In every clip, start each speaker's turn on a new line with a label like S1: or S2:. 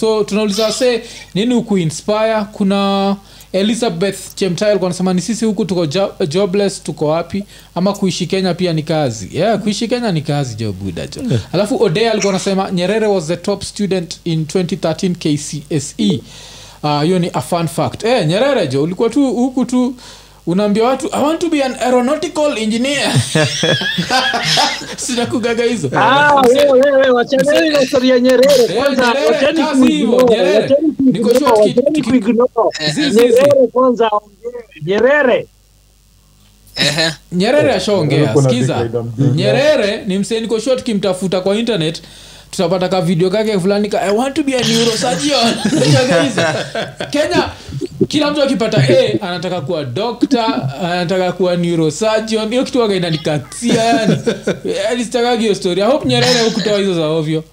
S1: so tunauliza se nini ukuinspire? Kuna elizabeth chemtai alikuwa anasema ni sisi huku tuko jo- jobless tuko wapi? Ama kuishi kenya pia ni kazi. Yeah, kuishi kenya ni kazi jo buda jo alafu ode alikuwa anasema nyerere was the top student in 2013 kcse hiyo uh, ni a fun fact. Eh, nyerere jo ulikuwa tu huku tu unaambia watu i want to be an aeronautical engineer. Sinakugaga hizo.
S2: Ah, Nyerere.
S1: Eh,
S2: kwanza,
S1: Nyerere, ashaongea skiza nyerere ni msee niko short kimtafuta kwa internet tutapata ka video kake fulani ka i want to be a neurosurgeon. Kenya kila mtu akipata a anataka kuwa dokta anataka kuwa neurosurgeon. Hiyo kitu waga inanikatia yani. Alistakagi hiyo story. I hope nyerere hukutoa hizo za ovyo.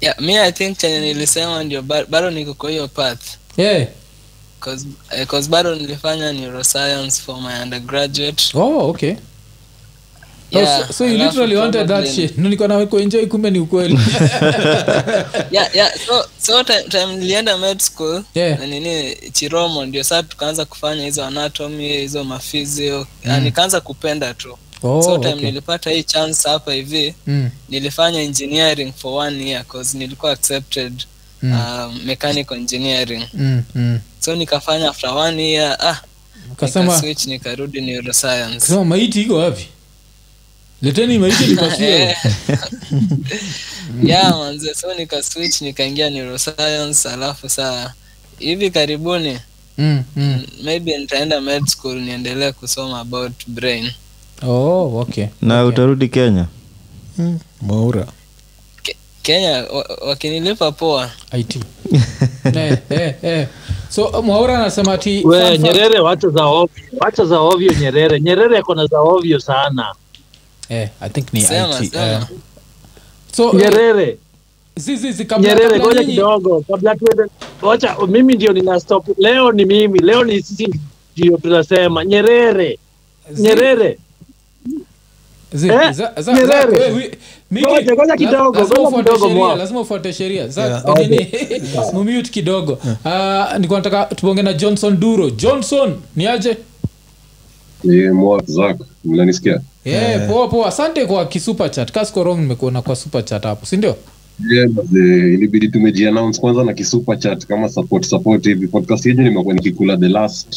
S3: Yeah, mi i think chenye nilisema ndio bado niko kwa hiyo path.
S1: Yeah.
S3: eh, bado nilifanya neuroscience for my undergraduate.
S1: Oh okay
S3: Yeah,
S1: oh, so, so you literally wanted that
S3: probably-
S1: shit nilikuwa na kumbe ni ukweli
S3: yeah, yeah, so, so time, time nilienda med school
S1: Yeah.
S3: na nini chiromo ndio saa tukaanza kufanya hizo anatomy hizo mafizio mm. nikaanza kupenda tu
S1: oh,
S3: so time
S1: okay.
S3: nilipata hii chance hapa hivi
S1: mm.
S3: nilifanya engineering for one year cause nilikuwa accepted
S1: Mm.
S3: uh, mechanical engineering
S1: Mm, mm.
S3: so nikafanya after one year ah
S1: kasema
S3: nikaswitch nikarudi neuroscience
S1: kasema maiti iko wapi leteni maisha nipasue
S3: ya manze so nikaswitch nikaingia neuroscience alafu saa hivi karibuni
S1: mm, mm.
S3: maybe nitaenda med school niendelee kusoma about brain
S1: oh, okay.
S4: na
S1: okay.
S4: utarudi kenya
S5: maura
S3: kenya wa- wakinilipa poa
S1: IT. hey, hey, hey so mwaura anasema ati
S2: we Nyerere wacha za ovyo, wacha za ovyo Nyerere. Nyerere ako na za ovyo sana.
S1: Eh, i think ni
S3: Sema,
S1: IT,
S3: sema.
S1: eh. so
S2: Nyerere,
S1: zizi zi
S2: Nyerere,
S1: kabla
S2: kidogo. Kabla tuende. Wacha mimi ndio nina stop. Leo ni mimi, leo ni sisi ndio tunasema. Nyerere, Nyerere. Eh, kidogo,
S1: lazima ufuate sheria,
S5: Yeah.
S1: nini? mumute kidogo. Ah, nilikuwa nataka tubonge na johnson duro. Johnson ni aje?
S6: Yeah, Mnanisikia?
S1: yeah, poa poa asante kwa kisuperchat kaskorong nimekuona kwa superchat hapo sindio
S6: Yeah, eh, ilibidi tumejiannounce kwanza na kisuperchat kama support support hivi podcast yenyu nimekuwa nikikula the last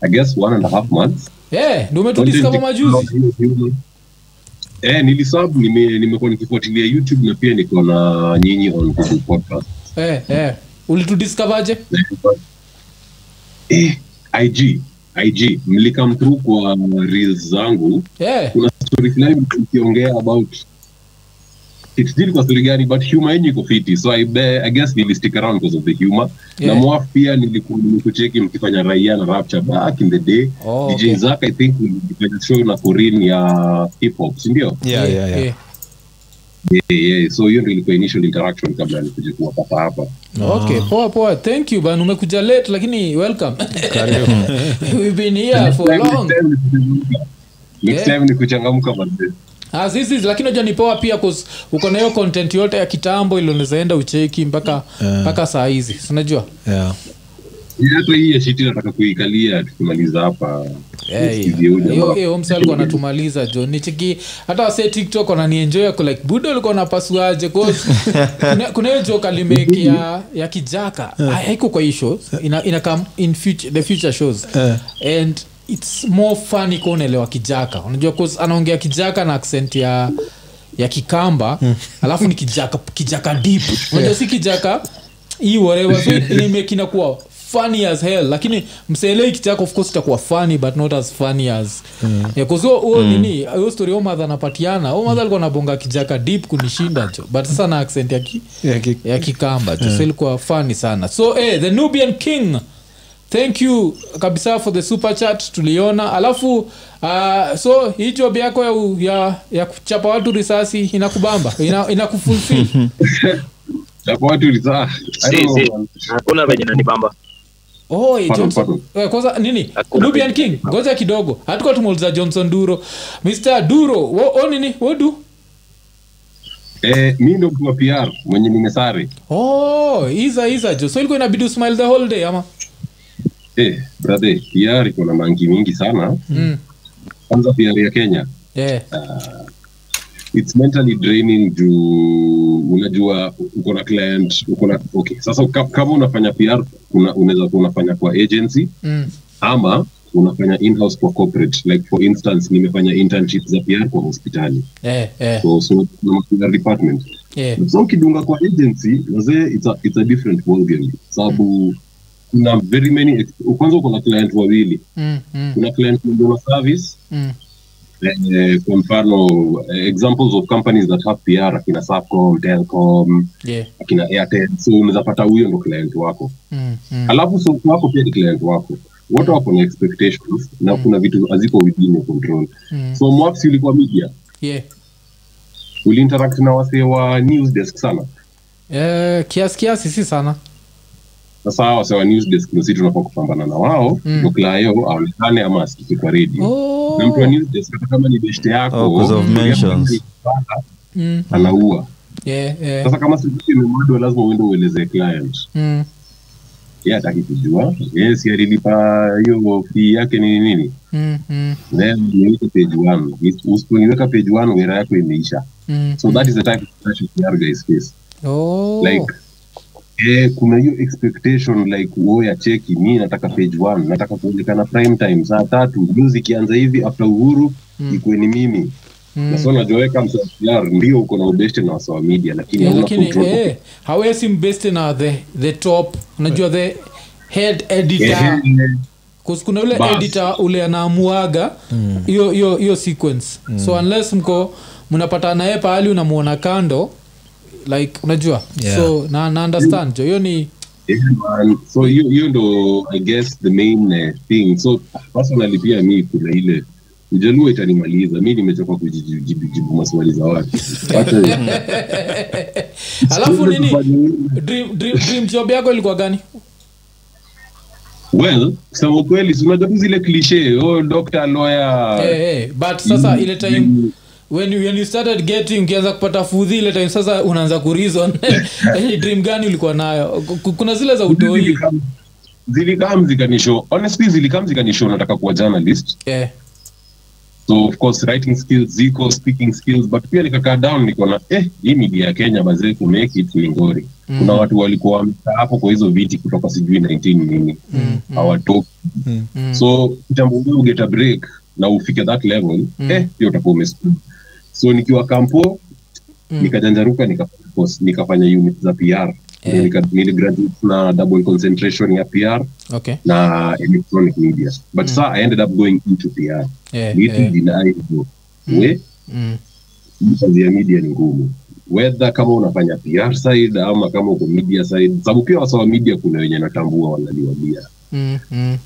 S6: I guess one and a half months.
S1: yeah, majuzi
S6: Eh, nilisub nime, nimekuwa nikifuatilia YouTube na pia niko na nyinyi on Google Podcast.
S1: eh, eh. ulitudiscoverje
S6: Eh, IG IG mlikam through kwa reels zangu
S1: yeah.
S6: kuna story fulani ukiongea about sijui kwa story gani but humor yenyu iko fiti so I, be, I guess nili around because of the humor
S1: Yeah.
S6: na mwaf pia mkifanya raia na rapture back in the day
S1: Oh,
S6: DJ
S1: okay.
S6: Zak I think nilifanya show na Corinne ya hip hop si ndio
S5: yeah, yeah, yeah.
S1: yeah.
S6: Yeah, yeah. so hiyo ndio ilikuwa initial interaction kabla nikuje kuwapata hapa.
S1: Okay poa poa. Thank you ban umekuja late lakini welcome. We've been here for
S6: next
S1: Yeah.
S6: time ni kuchangamka basi
S1: Ah, lakini ni pia uko na hiyo content yote ya kitambo ilionezaenda ucheki mpaka mpaka saa hizi. Sinajua
S5: yeah.
S6: Yeah, hata hii ya shiti nataka kuikalia tukimaliza hapa. Nisikizie huyu jamaa.
S1: msa alikuwa natumaliza jo nichiki hata wase tiktok wananienjoya like budo alikuwa napasuaje kuna- kuna hiyo joka limeki ya, ya kijaka. Yeah. haiko kwa hii shows ina, ina come in future, the future shows. And its more fun kwa unaelewa kijaka. Unajua cause anaongea kijaka na accent ya ya kikamba. Alafu ni kijaka kijaka dip unajua si kijaka hii whatever. So ilimeki inakuwa funny as hell. Lakini mseelei kichako of course itakuwa funny but not as funny as yeah, 'cause huo- mm. nini hiyo story omadha madha anapatiana. Huo alikuwa anabonga kijaka deep kunishinda jo but sasa na accent ya, ki,
S5: ya, ki-
S1: ya kikamba jo so ilikuwa funny sana. So eh, the nubian king. Thank you kabisa for the super chat tuliona. Alafu uh, so hii job yako ya, ya, ya kuchapa watu risasi inakubamba ina, inakufulfill.
S6: Japo watu ni
S7: Si, si. hakuna venye nanibamba
S1: Oh, eh, kwanza nini? Nubian king ngoja kidogo. Hatukuwa tumuuliza johnson duro. Mr duro wo, o nini? Wodu
S6: eh, mi ndo mtu wa pr mwenye nimesare
S1: oh iza iza jo. So ilikuwa inabidi usmile the whole day ama?
S6: Eh, brother pr iko na mangi mingi sana.
S1: Mm.
S6: kwanza pr ya kenya.
S1: Yeah.
S6: It's mentally draining juu unajua uko na client uko na okay. Sasa kama unafanya pr una, unaweza unafanya kwa agency
S1: mm.
S6: ama unafanya in-house kwa corporate. Like for instance nimefanya internship za pr kwa hospitali.
S1: Eh, eh.
S6: so, so PR department.
S1: Yeah.
S6: so ukidunga kwa agency wazee it's a, it's a different ballgame. Sababu kuna very many kwanza uko na client wawili.
S1: Mm, mm,
S6: kuna client service.
S1: Mm.
S6: Eh, kwa mfano eh, examples of companies that have PR akina Safcom, Telcom,
S1: yeah.
S6: akina Airtel so unaweza pata huyo ndo client wako
S1: mm, mm.
S6: alafu so wako pia ni client wako wote wako na expectations na kuna vitu haziko within your control
S1: Mm.
S6: so mwaps ulikuwa media
S1: yeah.
S6: uliinteract na wasee wa news desk sana
S1: Eh, kiasi kiasi si sana
S6: sasa hawa wasee wa news desk ndo sisi tunafaa kupambana na wao
S1: Mm.
S6: Doklayo aonekane ama asikike kwa radio
S1: oh.
S6: Na mtu wa hata kama ni beshte yako
S5: Oh,
S6: mm, anaua
S1: yeah, yeah.
S6: sasa kama sisi imemwadwa lazima uende uelezee client.
S1: Mm.
S6: ye hataki kujua. Ye si alilipa hiyo fee yake nini nini.
S1: Mm, mm,
S6: then niweke page one. Usiponiweka page one wera yako imeisha.
S1: Mm.
S6: so that is the type of guys face.
S1: Oh.
S6: like eh, kuna hiyo expectation like woya cheki mi nataka page one nataka kuonekana prime time saa tatu news ikianza hivi after uhuru
S1: Mm.
S6: ikuwe ni mimi
S1: Mm.
S6: na so msr ndio uko na ubeste na wasawa media lakini
S1: Yeah, lakini eh, hawezi mbeste na the, the top unajua the head editor kuna ule
S6: Bas.
S1: editor ule anaamuaga hiyo mm. hiyo sequence so unless mko mnapata naye pahali unamuona kando like unajua?
S5: Yeah.
S1: so na, na understand. Jo hiyo ni
S6: Yeah, man. so hiyo ndo i guess the main uh, thing. So personally pia mi kuna ile ujaluo itanimaliza. Mi nimechoka kujibu maswali za watu.
S1: Alafu nini? dream, dream, dream job yako ilikuwa gani?
S6: Well kusema ukweli unajua tu zile cliche oh doctor lawyer.
S1: Hey, hey. but sasa ile time when you, when you started getting ukianza kupata fudhi ile time sasa unaanza kurizon dream gani ulikuwa nayo? Kuna zile za utoi.
S6: Zilikam- zikanisho. Honestly zilikam zikanisho nataka kuwa journalist.
S1: Yeah.
S6: so of course writing skills ziko speaking skills but pia nikakaa down nikaona eh hii media ya kenya mazee ku make it ngori
S1: Mm.
S6: kuna watu walikuwa wamekaa hapo kwa hizo viti kutoka sijui 19 nini. Hawatoki.
S1: Mm.
S6: so kitambo wewe get a break na ufike that level
S1: Mm.
S6: eh pia utakuwa umesukuma so nikiwa kampo
S1: Mm.
S6: nikajanjaruka nikafanya course, nikafanya unit za pr
S1: Eh.
S6: Nika- niligraduate na double concentration ya pr
S1: okay
S6: na electronic media but mm. sa i ended up going into pr
S1: yeah,
S6: did I we
S1: Mm.
S6: kazi ya media ni ngumu wedha kama unafanya pr side ama kama uko media side sababu pia wasawa media kuna wenye natambua wanaliwalia
S1: Mm. Mm.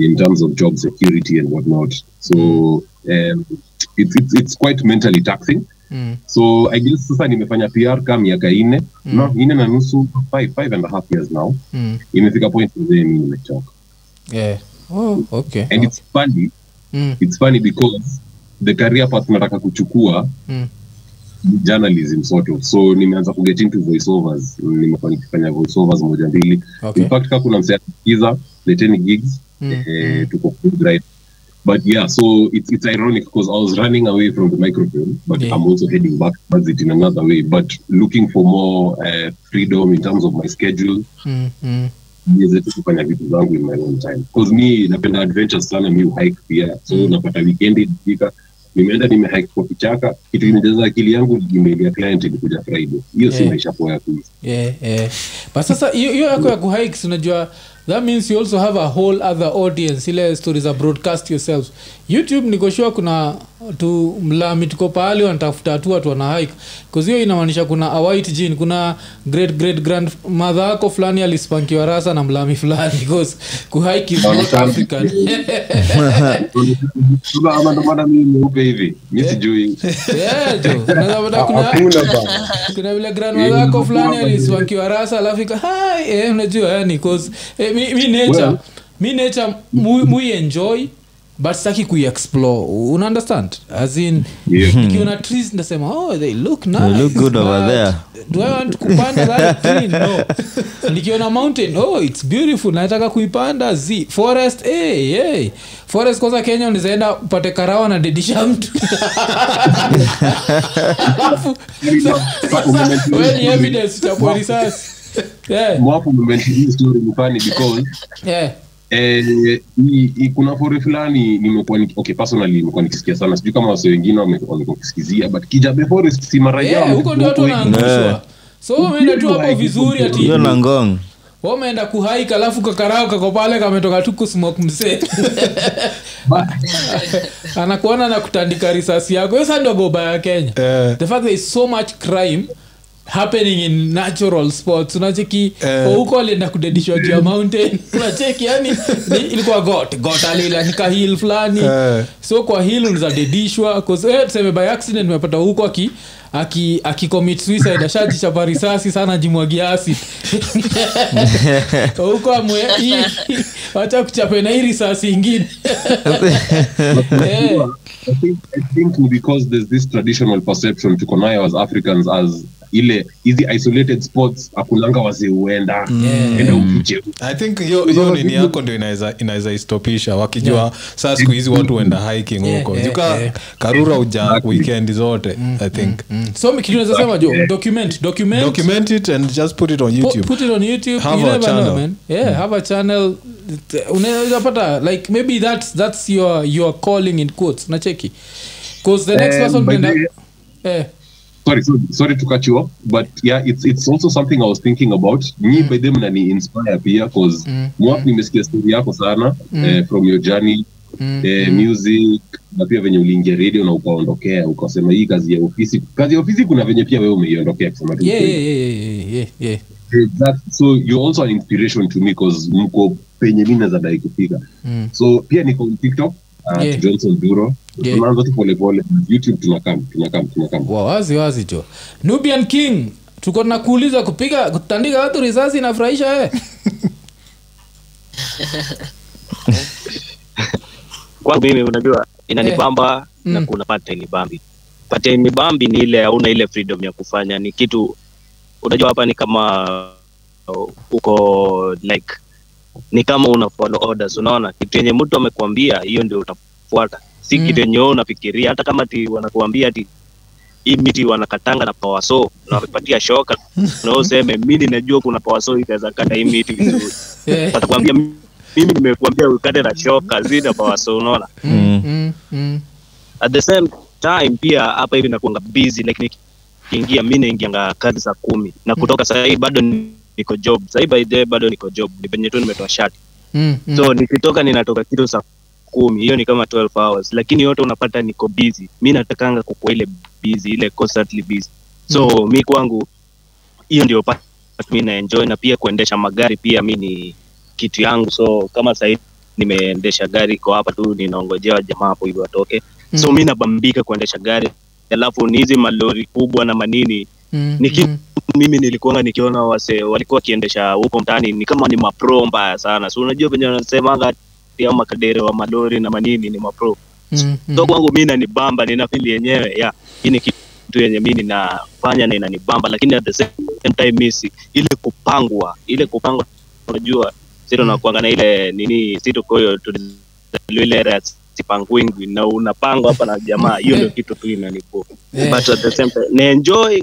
S6: in terms of job security and whatnot so um, it's, it's, it's quite mentally taxing
S1: Mm.
S6: so i guess sasa nimefanya pr ka miaka ine
S1: Mm.
S6: no, ine na nusu five, five and a half years now
S1: Mm.
S6: imefika point mzee mi nimechoka
S1: yeah. oh, okay
S6: and it's funny
S1: Mm.
S6: it's funny because the career path nataka kuchukua
S1: Mm.
S6: journalism sort of so nimeanza kuget into voiceovers nimefanya voiceovers moja mbili
S1: Okay.
S6: in fact ka kuna mseaiza leteni gigs
S1: Mm,
S6: eh, tuko right but yeah so it's, it's ironic because i was running away from the microphone but
S1: Yeah.
S6: i'm also heading back towards it in another way. But looking for more uh, freedom in terms of my schedule.
S1: Mm-hmm.
S6: Niweze tu kufanya vitu zangu in my own time. Because mi napenda adventure sana mi uhike pia. So
S1: Mm.
S6: napata weekend ikifika nimeenda nimehike kwa kichaka. Kitu kimejaza akili yangu email ya client ilikuja friday. Hiyo si maisha poa ya kuishi
S1: yeah, yeah. but sasa hiyo hiyo yako ya kuhike unajua that means you also have a whole other audience. Ile stories za broadcast yourselves. Youtube nikoshua kuna tu mlami tuko pahali wanatafuta tu watu wana hike. Bcause hiyo inamaanisha kuna awit jin kuna great great grand madha yako fulani alispankiwa rasa na mlami fulani. Bcause kuhike is not african. Pata kuna vile grandmother yako fulani alispankiwa rasa alafu eh, unajua yani bcause eh, mi, mi nature
S6: Well-
S1: mi nature mu, mu enjoy but sitaki kuiexplore una understand as in
S6: Yeah.
S1: nikiona trees ndasema oh they look nice.
S8: look good over there.
S1: do i want kupanda that tree? No. Nikiona mountain oh it's beautiful. Nataka kuipanda z. Forest hey, hey. forest kwanza kenya unizaenda upate karawa na dedisha mtu. Alafu evidence chapwa risasi yeah.
S6: mwapo umemention story ni because
S1: yeah.
S6: eh, i, i, kuna fore fulani nimekuwa okay personally nimekuwa nikisikia sana. Sijui kama wase wengine wame- but kijabe forest si mara
S1: huko ndio watu wanaangushwa so umeenda tu hapo vizuri ati
S8: hiyo na ngong.
S1: wameenda kuhaik alafu kakarao kako pale kametoka tu kusmok msee anakuona na kutandika risasi yako. Hiyo sa ndio goba ya kenya.
S5: Uh,
S1: the fact there is so much crime happening in natural sports. Unacheki
S5: Eh.
S1: uh, huko alienda kudedishwa juu ya mountain. Unacheki yani ni, ilikuwa got got alilanika hill fulani.
S5: Uh,
S1: so kwa hill unazadedishwa tuseme by accident umepata huko aki aki akicommit suicide ashajichapa risasi sana jimwagia acid. Huko amwe wacha kuchape na hii risasi ingine. Eh.
S6: I think, I think because there's this traditional perception tuko nayo as africans as ile hizi isolated sports akunanga wazee huenda. Enda ufiche
S5: i think hiyo hiyo nini yako ndio inaweza inaweza istopisha. Wakijua saa siku hizi watu huenda hiking huko.
S1: Yeah,
S5: juka
S1: yeah.
S5: karura uja weekend zote i think
S1: so kitu naweza sema jo document document?
S5: Document it and just put it on youtube.
S1: put it on youtube
S5: Have
S1: you
S5: a
S1: never know man. Yeah have a channel. Unaweza pata like maybe that's that's your your calling in quotes. Nacheki because the next
S6: Um,
S1: person
S6: by the- sorry, sorry, sorry to cut you off, but yeah, it's it's also something I was thinking about. Me by them nani inspire pia cause mm. mwap nimesikia story yako sana eh, from your journey eh, music na pia venye uliingia radio na ukaondokea ukasema hii kazi ya ofisi kazi ya ofisi kuna venye pia wewe umeiondokea kusema
S1: yeah yeah yeah yeah yeah yeah.
S6: Exact- so you're also an inspiration to me cause mko penye mi nazadai kufika
S1: Mm.
S6: so pia niko tiktok uh,
S1: Yeah.
S6: johnson duro.
S1: Yeah.
S6: tunaanza tu polepole youtube tunakam tunakam tunakam
S1: Wa- wazi wazi jo nubian king tuko na kupiga kutandika watu risasi inafurahisha eh
S4: kwangu mimi unajua inanibamba
S1: Mm.
S4: na kuna pata inibambi pata inibambi ni ile hauna ile freedom ya kufanya. Ni kitu unajua hapa ni kama uh, uko like ni kama una follow orders. Unaona kitu yenye mtu amekwambia hiyo ndio utafuata. Si
S1: Mm.
S4: kitu yenye unafikiria. Hata kama ti wanakuambia ti hii miti wanakatanga na pawaso na wamepatia shoka. Na useme mimi ninajua kuna pawaso itaweza kata hii miti vizuri.
S1: Eh.
S4: watakwambia mimi nimekuambia ukate na shoka zina saw unaona?
S1: Mm, mm, mm.
S4: at the same time pia hapa hivi nakuanga busy like nikiingia mi naingianga kazi saa kumi. Na kutoka sahii bado niko job. Sahii by the bado niko job ni penye tu nimetoa shati
S1: Mm, mm.
S4: so nikitoka ninatoka kitu saa kumi. Hiyo ni kama 12 hours. Lakini yote unapata niko busy. Mi natakanga kukua ile busy ile constantly busy. So mi kwangu hiyo ndio mi naenjoy na pia kuendesha magari pia mi ni kitu yangu. So kama sahii nimeendesha gari iko hapa tu ninaongojea jamaa hapo hivi watoke. So mi nabambika kuendesha gari. Alafu ni hizi malori kubwa na manini.
S1: Mm,
S4: ni kitu
S1: mm.
S4: mimi nilikuanga nikiona wase walikuwa wakiendesha huko mtaani ni kama ni mapro mbaya sana. So unajua venye wanasemanga ya makadere wa malori na manini ni mapro.
S1: Mm, mm.
S4: so kwangu mi nanibamba ninafili yenyewe ya hii ni kitu yenye mi ninafanya na inanibamba lakini at the same time misi ile kupangwa ile kupangwa unajua sito
S1: Mm.
S4: nakuanga na ile nini sito koyo ile era sipangwingwi na unapangwa hapa na jamaa hiyo ndio kitu tu inanipo
S1: Eh.
S4: but at the same time naenjoy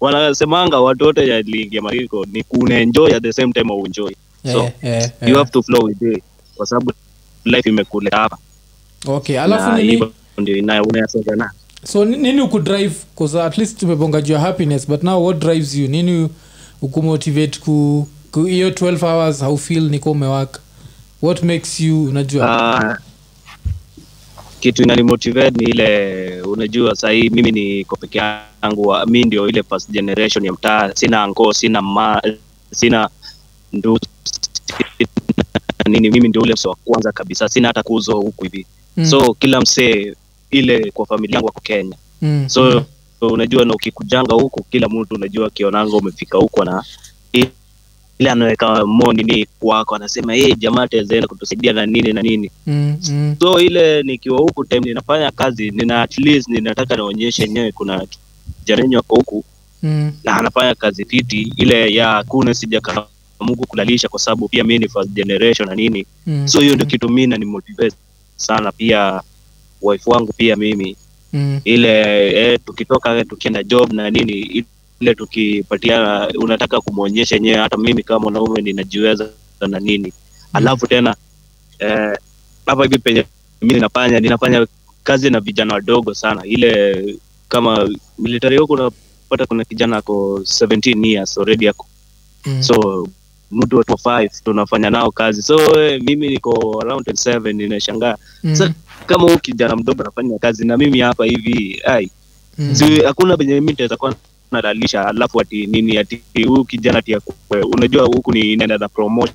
S4: wanasemanga watu wote ya ligi ya mariko ni kunaenjoy at the same time auenjoy so
S1: yeah, yeah.
S4: you
S1: eh.
S4: have to flow with it kwa sababu life imekuleta hapa
S1: okay alafu nini
S4: ndio ina- unayasonga na
S1: so ni- nini ukudrive cause at least tumebonga juu happiness but now what drives you nini ukumotivate ku ku- hiyo 12 hours how feel niko umewaka? What makes you unajua?
S4: Uh, kitu inanimotivate ni ile unajua sahii mimi niko peke yangu mi ndio ile first generation ya mtaa sina ngoo sina ma, sina ndu nini mimi ndio ule mse wa kwanza kabisa sina hata kuzo huku hivi.
S1: Mm,
S4: so kila msee ile kwa familia yangu wako kenya.
S1: Mm,
S4: so unajua na ukikujanga huku kila mtu unajua akionanga umefika huko na ile anaweka nini kwako. Anasema hey, jamaa atawezaenda kutusaidia na nini na nini.
S1: Mm, mm,
S4: so ile nikiwa huku time ninafanya kazi nina at least ninataka naonyeshe enyewe kuna jarenyo ako huku
S1: mm,
S4: na anafanya kazi fiti ile ya kuna sija mungu kulalisha kwa sababu pia mi ni first generation na nini.
S1: Mm,
S4: so hiyo ndio kitu mi nanimotivate sana pia wife wangu pia mimi.
S1: Mm,
S4: ile eh, tukitoka tukienda job na nini ile tukipatiana unataka kumwonyesha enyewe hata mimi kama mwanaume ninajiweza na nini. Alafu tena eh, hapa hivi penye mi ninafanya ninafanya kazi na vijana wadogo sana. Ile kama military huko unapata kuna kijana ako 17 years already ako.
S1: Mm.
S4: so mtu wa 5 tunafanya nao kazi. So eh, mimi niko around 7 ninashangaa.
S1: Mm,
S4: sa- kama huu kijana mdogo anafanya kazi na mimi hapa hivi ai
S1: mm.
S4: si hakuna penye mimi nitaweza kuwa nadalisha alafu ati nini ati huu kijana ati akue unajua huku ni inaenda na promotion.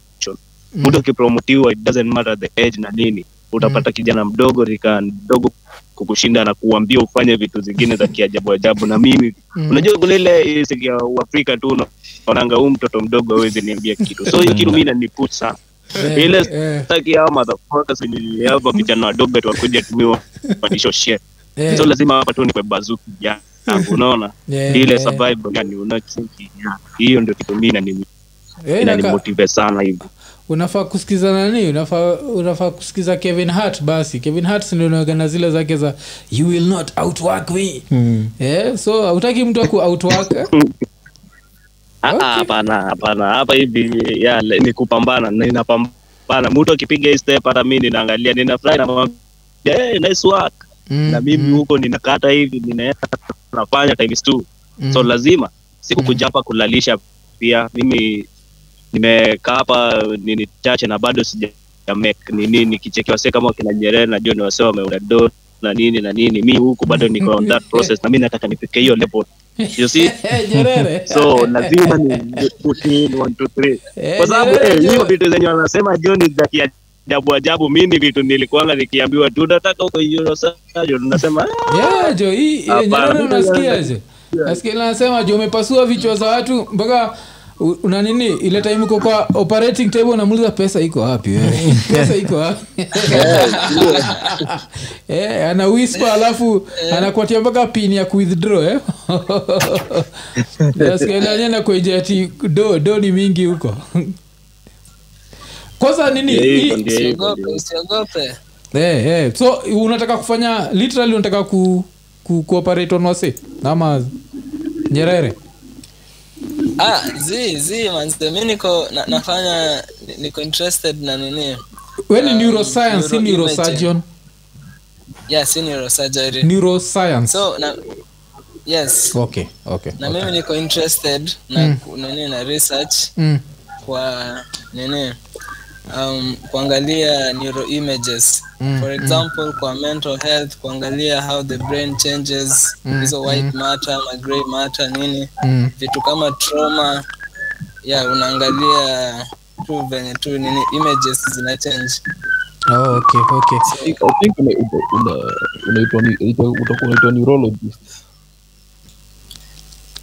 S1: Mm.
S4: mtu akipromotiwa it doesn't matter the age na nini. Utapata kijana mdogo rika mdogo kukushinda na kuambia ufanye vitu zingine za kiajabu ajabu na mimi.
S1: Mm.
S4: unajua kuna ile ya uafrika tu unaonanga huu mtoto mdogo awezi niambia kitu. So hiyo kitu mi naniput sana
S1: Eh,
S4: ile
S1: staki
S4: sitaki hao motherfuckers wenye hapa vijana wadogo tu wakuja tumiwa patisho shit
S1: eh,
S4: so lazima hapa tu nikwe bazuki yangu unaona?
S1: Yeah,
S4: ile survival yani hiyo ndio kitu mimi inani-
S1: Eh,
S4: inanimotive sana hivi.
S1: Unafaa kusikiza nani? Unafaa unafaa kusikiza kevin hart basi. Kevin hart ndio unaagana zile zake za you will not outwork me.
S5: Mm.
S1: eh, so hautaki mtu aku outwork?
S4: Ah,
S1: Okay.
S4: ah, hapana hapana. Hapa hivi ya ni kupambana ninapambana mtu akipiga hii step hata mimi ninaangalia ninafurahi namwambia hey, nice work
S1: Mm,
S4: na mimi
S1: mm,
S4: huko ninakata hivi ninaenda nafanya times two.
S1: Mm.
S4: so lazima sikukuja hapa kulalisha pia. Mimi nimekaa hapa nini chache na bado sija make nini nikichekia wase kama wakina Nyerere najua ni wase wameudado na nini na nini. Mi huku bado niko on that process na mi nataka nifike hiyo level. You see? So lazima ni
S1: Eh,
S4: kwa sababu eh, hiyo vitu zenye wanasema jioni za kiajabu ajabu mimi vitu nilikuanga nikiambiwa tu nataka huko hiyo sasa tunasema ah,
S1: Yeah, jo hii eh,
S4: Hapana.
S1: Unasikia je nasikia nasema jo umepasua vichwa za watu mpaka una nini ile time uko kwa operating table unamuuliza pesa iko wapi wewe? Pesa iko wapi? Eh, ana whisper alafu anakuatia mpaka pin ya withdraw eh? Nasikia ile na nakueja ati do do ni mingi huko kwanza nini?
S4: Ndio
S3: hey,
S1: Eh, eh. so unataka kufanya literally unataka ku, ku kuoperate on wase? Ama nyerere?
S3: Ah zi zi manze mi niko na, nafanya niko interested na nini?
S1: We ni
S3: Um,
S1: neuroscience si neurosurgeon?
S3: Yeah si neurosurgery.
S1: Neuroscience.
S3: So na yes.
S1: Okay okay,
S3: na
S1: okay.
S3: mimi niko interested na mm. nini na research
S1: Mm.
S3: kwa nini um, kuangalia neuroimages.
S1: Mm,
S3: for example kwa mental health kuangalia how the brain changes hizo white matter ma gray matter nini.
S1: Mm.
S3: vitu kama trauma yeah unaangalia tu venye tu nini images zina change.
S1: Oh, okay, okay.
S8: I think unaitwa neurologist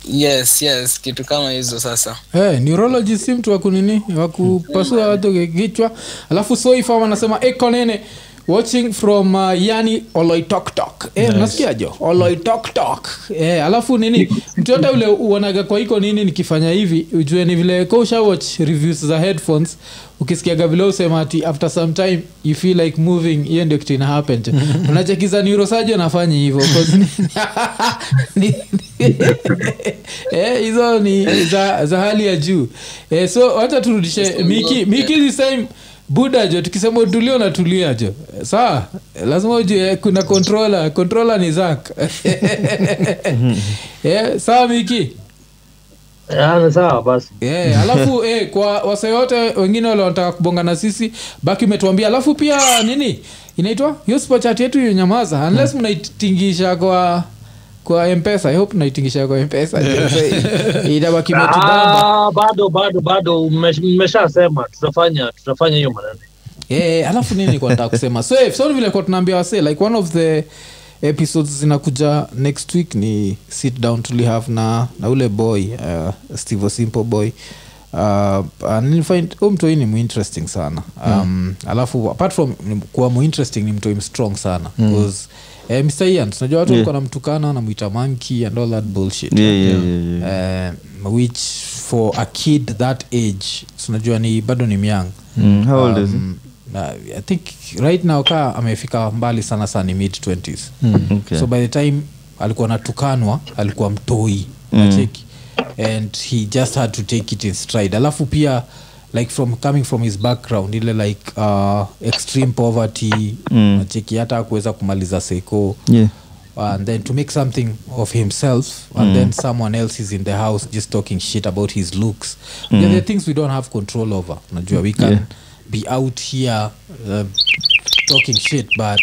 S3: yes yes kitu kama hizo sasa.
S1: Hey, neurologist si mtu wakunini wakupasua watu kichwa. Alafu soifa wanasema ekonene watching from uh, yani oloitoktok eh,
S5: Nice.
S1: nasikiajo oloitoktok eh, alafu nini? Mtuyote ule uonaga kwa iko nini nikifanya hivi? Ujue ni vile kosha watch reviews za headphones. Ukisikiaga vile usema ati after some time you feel like moving hiyo ndio kitu ina happen jo unachekiza neurosurgeon anafanya hivyo eh, hizo ni za, za hali ya juu. Eh, so wacha turudishe miki miki this time buda jo tukisema utulio natulia jo. Saa lazima ujue kuna kontrola kontrola ni zak yeah, saa miki?
S2: Ah, sawa basi.
S1: Yeah, alafu eh, kwa wase wote wengine wale wanataka kubonga na sisi baki umetuambia. Alafu pia nini? Inaitwa? Hiyo spochat yetu nyamaza. Unless mnaitingisha kwa kwa mpesa. I hope naitingisha kwa mpesa. Itabaki
S2: Ah, bado bado bado. Mmeshasema tutafanya tutafanya hiyo maneno.
S1: Yeah, alafu nini kwa nataka kusema? So if, so vile kwa tunaambia wase like one of the episodes zinakuja next week ni sit down tulihave na na ule boy uh, steve simple boy. Uh, nilifind huu mtoi ni muinteresting sana. Um, alafu apart from ni- kuwa muinteresting ni mtoi mstrong sana. Bcause Eh, Mr. Ian, tunajua watu
S7: Yeah.
S1: namtukana namwita monkey and all that bullshit
S7: Yeah, yeah, yeah, yeah.
S1: Uh, which for a kid that age tunajua ni bado ni myang
S7: Mm, how old is he?
S1: um, uh, i think right now kaa amefika mbali sana sana ni mid 20s
S7: Okay.
S1: so by the time alikuwa natukanwa alikuwa mtoi
S7: Mm.
S1: nacheki and he just had to take it in stride alafu pia like from coming from his background ile like uh, extreme poverty
S7: Mm.
S1: nacheki hata kuweza kumaliza seko
S7: Yeah.
S1: and then to make something of himself and then someone else is in the house just talking shit about his looks yeah, there are things we don't have control over najua we can
S7: Yeah.
S1: be out here uh, talking shit but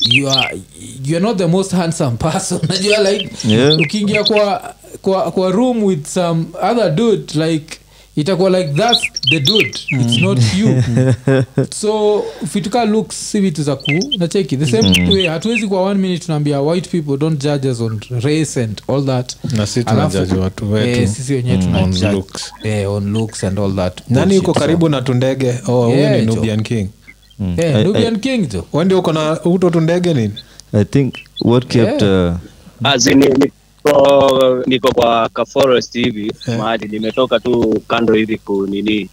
S1: you are you're not the most handsome person najua like
S7: Yeah.
S1: ukiingia kwa, kwa kwa room with some other dude like itakuwa like that's the dude. It's not you. So vituka looks si vitu za ku nacheki the same way hatuwezi kwa one minute tunaambia white people don't judge us on race and all that.
S5: Na si tunajaji watu wetu
S1: eh, sisi wenyewe
S5: mm, on looks.
S1: eh, on looks and all that.
S5: Nani
S1: yuko
S5: uko karibu na tundege? Oh,
S1: Yeah,
S5: ni nubian king.
S7: Mm.
S1: Eh,
S7: I- I-
S1: king jo
S5: wendi uko na uto tundege nini?
S7: I think what kept uh,
S4: As in, niko niko kwa ka forest hivi mahali nimetoka tu kando hivi kunini nini.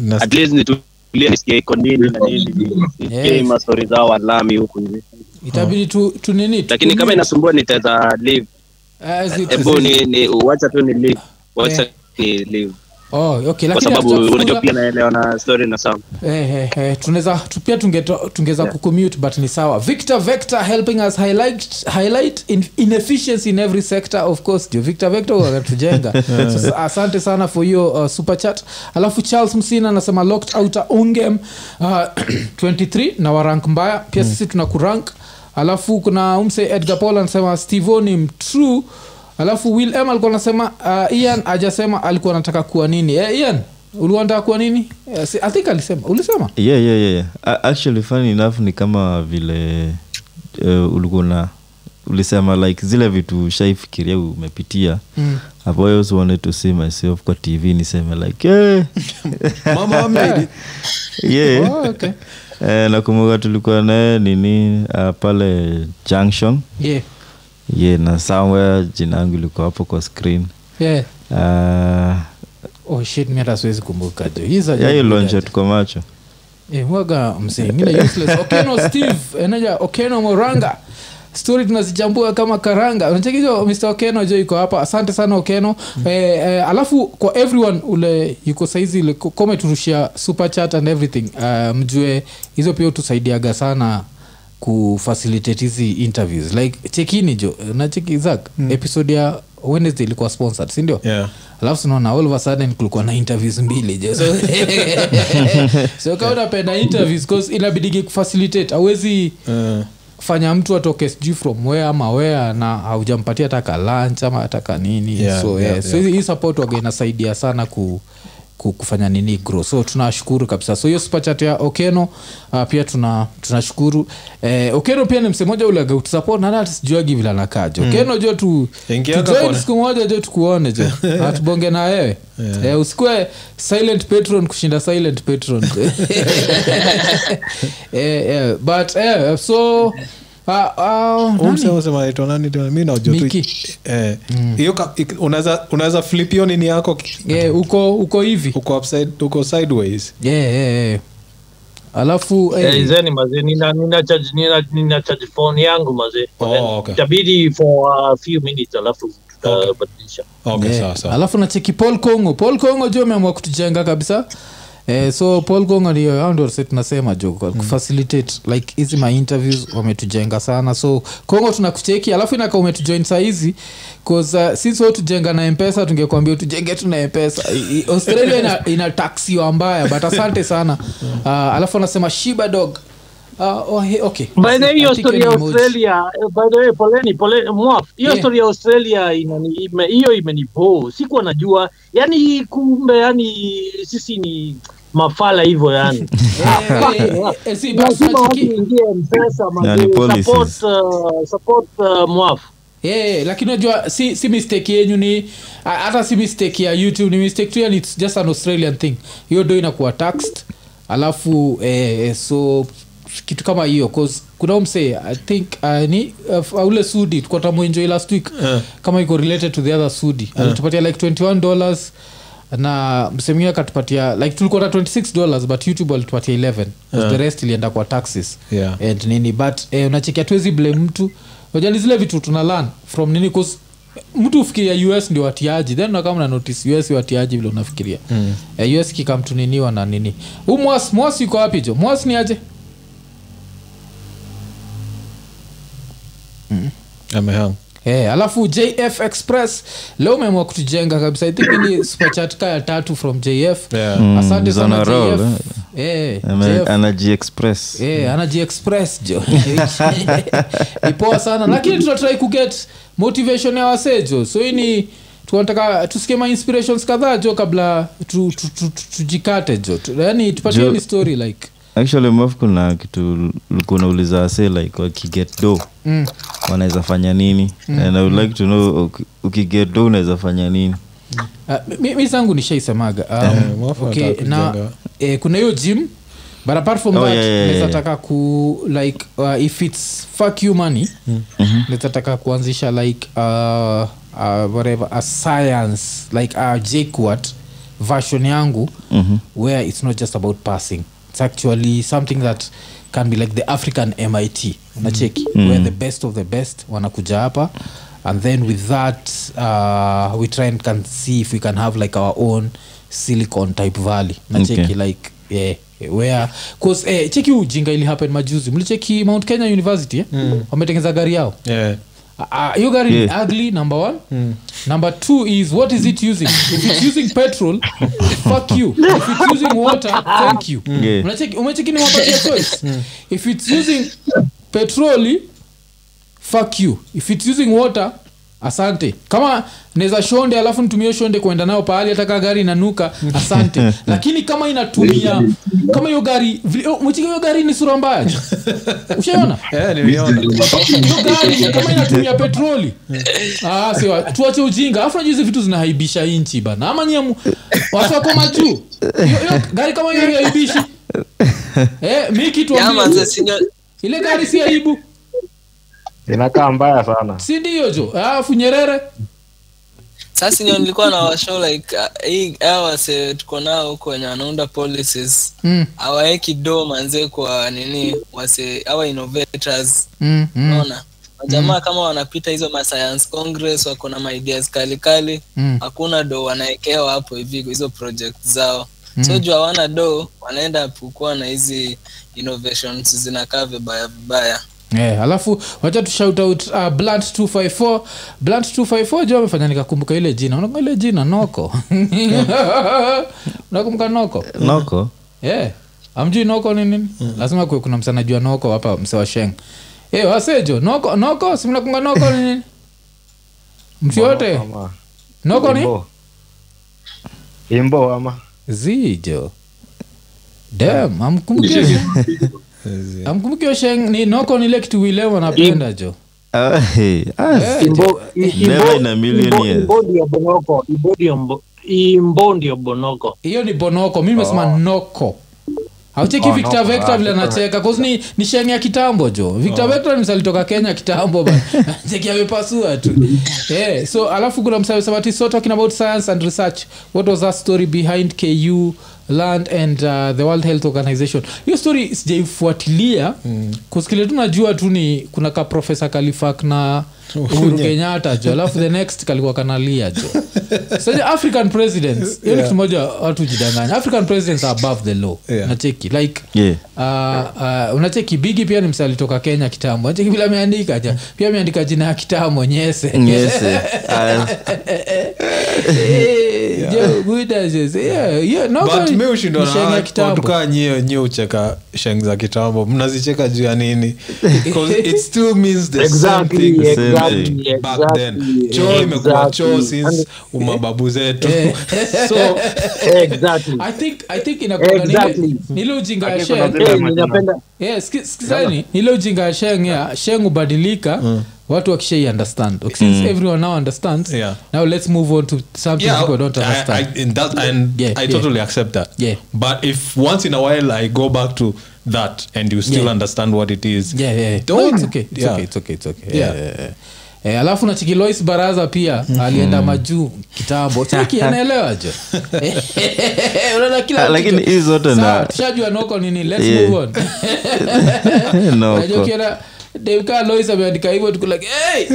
S5: Na,
S4: at least nitulie nisikie iko nini na nini nisikie
S1: Yes.
S4: mastori zao walami huku hivi.
S1: Itabidi tu, tu nini
S4: lakini kama inasumbua nitaweza leave. Hebu ni, ni wacha tu ni leave. Wacha
S1: yeah.
S4: ni leave
S1: oh, okay,
S4: kwa sababu unajua pia naelewa na story na sound.
S1: Eh, eh, eh, tunaweza pia tungeza yeah. kucommute but ni sawa. Victor vector helping us highlight, highlight in, inefficiency in every sector of course. Ndio victor vector wakatujenga so, asante sana for hiyo uh, super chat. Alafu charles msina anasema locked out ongem uh, 23 na warank mbaya. Pia sisi tuna kurank. Alafu kuna umse edgar paul anasema stevo ni mtrue alafu will m alikuwa anasema uh, ian ajasema alikuwa anataka kuwa nini eh, ian ulikuwa nataka kuwa nini Eh, si- i think alisema ulisema
S7: yeah, yeah, yeah. Actually funny enough ni kama vile uh, ulikuwa na ulisema like zile vitu shaifikiria umepitia
S1: Mm.
S7: I've always wanted to see myself kwa tv niseme like hey.
S5: mama amedi
S7: yeah.
S1: Oh, okay.
S7: eh, nakumbuka tulikuwa naye nini uh, pale junction
S1: yeah.
S7: Ye na somewhere jina yangu ilikuwa hapo kwa screen.
S1: Yeah.
S7: uh,
S1: Oh, shit, mi hata siwezi kumbuka jo Hizo
S7: ya hiyo lonje tuko macho.
S1: Eh, mwaga msingine useless. Okeno steve enaja okeno moranga. Stori tunazichambua kama karanga. Unachekizo mr okeno jo iko hapa. Asante sana okeno. Mm. eh, eh, alafu kwa everyone ule yuko saizi kome turushia super chat and everything. Uh, mjue hizo pia utusaidiaga sana kufacilitate hizi interviews. Like chekini jo nacheki zak mm. episode ya wednesday ilikuwa sponsored sindio
S5: yeah.
S1: alafu sinaona all of a sudden kulikuwa na interviews mbili jo so, so kaa unapenda interviews cause inabidigi kufacilitate. Awezi
S5: uh,
S1: fanya mtu atoke sijui from where ama where na haujampatia taka lunch ama taka nini.
S5: Yeah,
S1: so,
S5: yeah,
S1: yeah, so
S5: yeah.
S1: hii support waga inasaidia sana ku- kufanya nini grow. So tunashukuru kabisa. So hiyo superchat ya okeno uh, pia tuna tunashukuru. Eh, okeno pia ni msemoja ule gautusupport na hata sijuagi vile anakajo okeno jo tu tujoin siku moja jo tukuone jo na na wewe. Eh, usikue silent patron kushinda silent patron. Eh, yeah, but eh, so
S5: tu
S1: Miki.
S5: eh, ik- unaweza flipio flip hiyo nini yako?
S1: Eh, uko uko hivi?
S5: Uko upside uko sideways.
S1: Yeah, yeah, yeah. alafu hey.
S2: hey, zeni mazee nina nina charge nina, nina charge phone yangu mazee
S5: Oh, okay.
S2: itabidi for a few minutes alafu tutabadilisha
S5: okay,
S1: Yeah.
S5: sawa sawa.
S1: Alafu nacheki paul congo paul congo juu ameamua kutujenga kabisa Eh, so paul congo ndio hao ndio se tunasema jo kufacilitate like hizi my interviews wametujenga sana. So kongo tunakucheki alafu inaka umetujoin sahizi hizi cause uh, sisi tujenga na mpesa tungekwambia tujenge tu na mpesa. Australia ina, ina taxiwa mbaya but asante sana. Uh, alafu anasema shiba dog uh, oh, hey, okay
S2: by the way hiyo
S1: I'll take
S2: story ya australia. Eh, by the way poleni poleni mwaf hiyo
S1: Yeah.
S2: story ya australia inani hiyo imenipo sikuwa najua yani kumbe yani sisi ni mafala hivyo yani
S1: Eh, eh, eh, eh,
S2: lazima watu ingie mpesa
S7: Yani
S2: mazee, support uh, support uh, mwaf
S1: yeah, lakini unajua si, si mistake yenyu ni hata si mistake ya youtube ni mistake tu yani its just an australian thing. Hiyo do inakuwa taxed. Alafu eh, so kitu kama hiyo cause kuna umse i think uh, ni uh, ule sudi tukotamwenjoi last week
S5: yeah.
S1: kama iko related to the other sudi alitupatia like 21 dollars na msemingine akatupatia like tulikuwa na 26 dollars but youtube alitupatia 11 yeah. the rest ilienda kwa taxes
S5: Yeah.
S1: and nini but eh, unacheki tuwezi blame mtu najani zile vitu tuna learn from nini cause mtu ufikiria us ndio watiaji then unakama na notice us watiaji vile unafikiria mm. eh, us kikamtuniniwa na nini huu mwas mwas yuko wapi jo mwas ni aje
S5: amehang
S1: Hey, alafu jf express leo umeamua kutujenga kabisa i think ni superchatka ya tatu from jf
S5: Yeah.
S7: Mm,
S1: asante sana jf Eh, Eh, jo. Ni poa sana. Lakini tunatrai kuget motivation ya wasejo so hii ni tunataka tusikie mainspirations kadhaa jo kabla tu- tu- tu- tu- tujikate jo. Yani yaani tupatie ni story like
S7: actually maf kuna kitu ulikuwa unauliza wase like wakiget do
S1: mm.
S7: wanaweza fanya nini? And i would like to know ukiget do unaweza fanya nini?
S1: Uh, mi, zangu nishaisemaga. Um,
S5: Eh,
S1: okay, na eh, kuna hiyo gym but apart from
S7: Oh,
S1: that
S7: yeah, yeah, yeah.
S1: taka ku like uh, if its fuck you money mm-hmm. nezataka kuanzisha like uh, uh, whatever a science like a jquat version yangu
S7: Mhm.
S1: where it's not just about passing it's actually something that can be like the african mit unacheki
S7: Mm.
S1: where the best of the best wanakuja hapa and then with that uh, we try and can see if we can have like our own silicon type valley nacheki
S7: Okay.
S1: like yeah, where cause eh, cheki ujinga ili happen majuzi mlicheki mount kenya university eh?
S5: Mm.
S1: wametengeza gari yao
S5: yeah.
S1: Ah, ah, hiyo gari
S7: Yeah.
S1: ugly number one. Number two is what is it using? If it's using petrol fuck you. If it's using water thank you.
S7: Yeah.
S1: Unacheki- umecheki nimewapatia choice? If it's using petroli fuck you. If it's using water asante. Kama naweza shonde alafu nitumie shonde kuenda nayo pahali hataka gari inanuka asante. Lakini kama inatumia kama hiyo gari vile- oh, hiyo gari ni sura mbaya ushaiona hiyo gari kama inatumia petroli. Ah, siwa, tuache ujinga. Alafu najua hizi vitu zinahaibisha inchi bana. Ama nyemu watu wako majuu gari kama hiyo haibishi. Eh,
S3: mi
S1: tuambie.
S3: Sinyo-
S1: ile gari si aibu
S9: inakaa mbaya sana.
S1: Si ndio jo? Alafu nyerere?
S3: Sasa nyo nilikuwa na washow like uh, hii hawa wase tuko nao huko wenye wanaunda policies.
S1: Mm,
S3: do manzee kwa nini? Wase hawa innovators.
S1: Mm, mm,
S3: unaona? Wajamaa kama wanapita hizo ma science congress wako na maideas kalikali
S1: mm.
S3: hakuna do wanaekewa hapo hivi hizo project zao. So juu hawana do wanaenda kukuwa na hizi innovations zinakaa vibaya vibaya
S1: Yeah, alafu wacha tu shout out uh, blunt 254 blunt 254 jo amefanya nikakumbuka ile jina. Unakumbuka ile jina? Noko. Unakumbuka noko?
S7: Noko?
S1: Yeah. amjui noko ni nini? Lazima kuwe kuna msanajua noko hapa mse wa sheng. Hey, wasejo noko noko simnakunga noko ni nini? Mtu yote? noko ni?
S9: Imbo. Imbo ama
S1: zijo. Dam amkumbukia amkumbukio osheng ni noko nile kitu wilem anapenda jo.
S7: Ah, hey, ah,
S1: Eh,
S2: Imbo- i-
S7: Never
S2: imbo-
S7: in a million
S2: imbo-
S7: years.
S2: imbo ndio bonoko imbo ndio mbo- imbo ndio bonoko.
S1: Hiyo ni bonoko mi nimesema noko. Aucheki
S9: Oh,
S1: victor
S9: no,
S1: vector
S9: ah,
S1: vile anacheka cause ni, ni sheng ya kitambo jo. Victor vector ni msalitoka kenya kitambo cheki amepasua tu. Yeah. so alafu kuna msabati so talking about science and research. What was that story behind ku land and uh, the world health organization hiyo story sijaifuatilia mm. kuskile tu najua tu ni kuna ka profesa kalifak na uhuru kenyatta jo alafu the next kalikuwa kanalia jo. So the african presidents hiyo ni kitu moja watu jidanganya african presidents are above the law.
S5: Yeah.
S1: nacheki like
S7: yeah.
S1: uh, uh, unacheki bigi pia ni msa alitoka kenya kitambo. Nacheki vile ameandika ja pia ameandika jina ya kitambo nyese.
S7: Nyese. Ah,
S1: Eh,
S5: ucheka sheng za kitambo. Mnazicheka juu ya nini? It still means the
S2: Exactly,
S5: same thing.
S7: Same
S2: Exactly,
S5: back
S2: exactly,
S5: then choo imekuwa choo since umababu zetu
S1: Eh.
S5: so
S1: i think i think inakuwa ujinga ya
S9: Lakini
S1: sheng
S9: zile
S2: Eh,
S1: ile ujinga ya sheng ya sheng hubadilika watu wakishai understand okay, since everyone now understands
S5: Yeah.
S1: now let's move on to something
S5: yeah,
S1: people don't understand
S5: I, in that, and
S1: Yeah,
S5: I
S1: yeah.
S5: totally accept that.
S1: Yeah.
S5: But if once in a while I go back to that and you still
S1: Yeah.
S5: understand what it is,
S1: yeah, yeah.
S5: Don't-
S1: No, it's okay. It's
S5: yeah.
S1: okay, it's okay, it's okay.
S5: Yeah.
S1: Yeah, yeah, yeah. Eh, alafu na chiki Lois baraza pia alienda majuu kitambo. Chaki anaelewa jo unaona kila
S7: lakini hii zote na-
S1: tushajua noko nini let's
S7: Yeah.
S1: move on.
S7: No,
S1: Unajua
S7: ko-
S1: ukiona Devka Lois ameandika hivyo tukulake hey,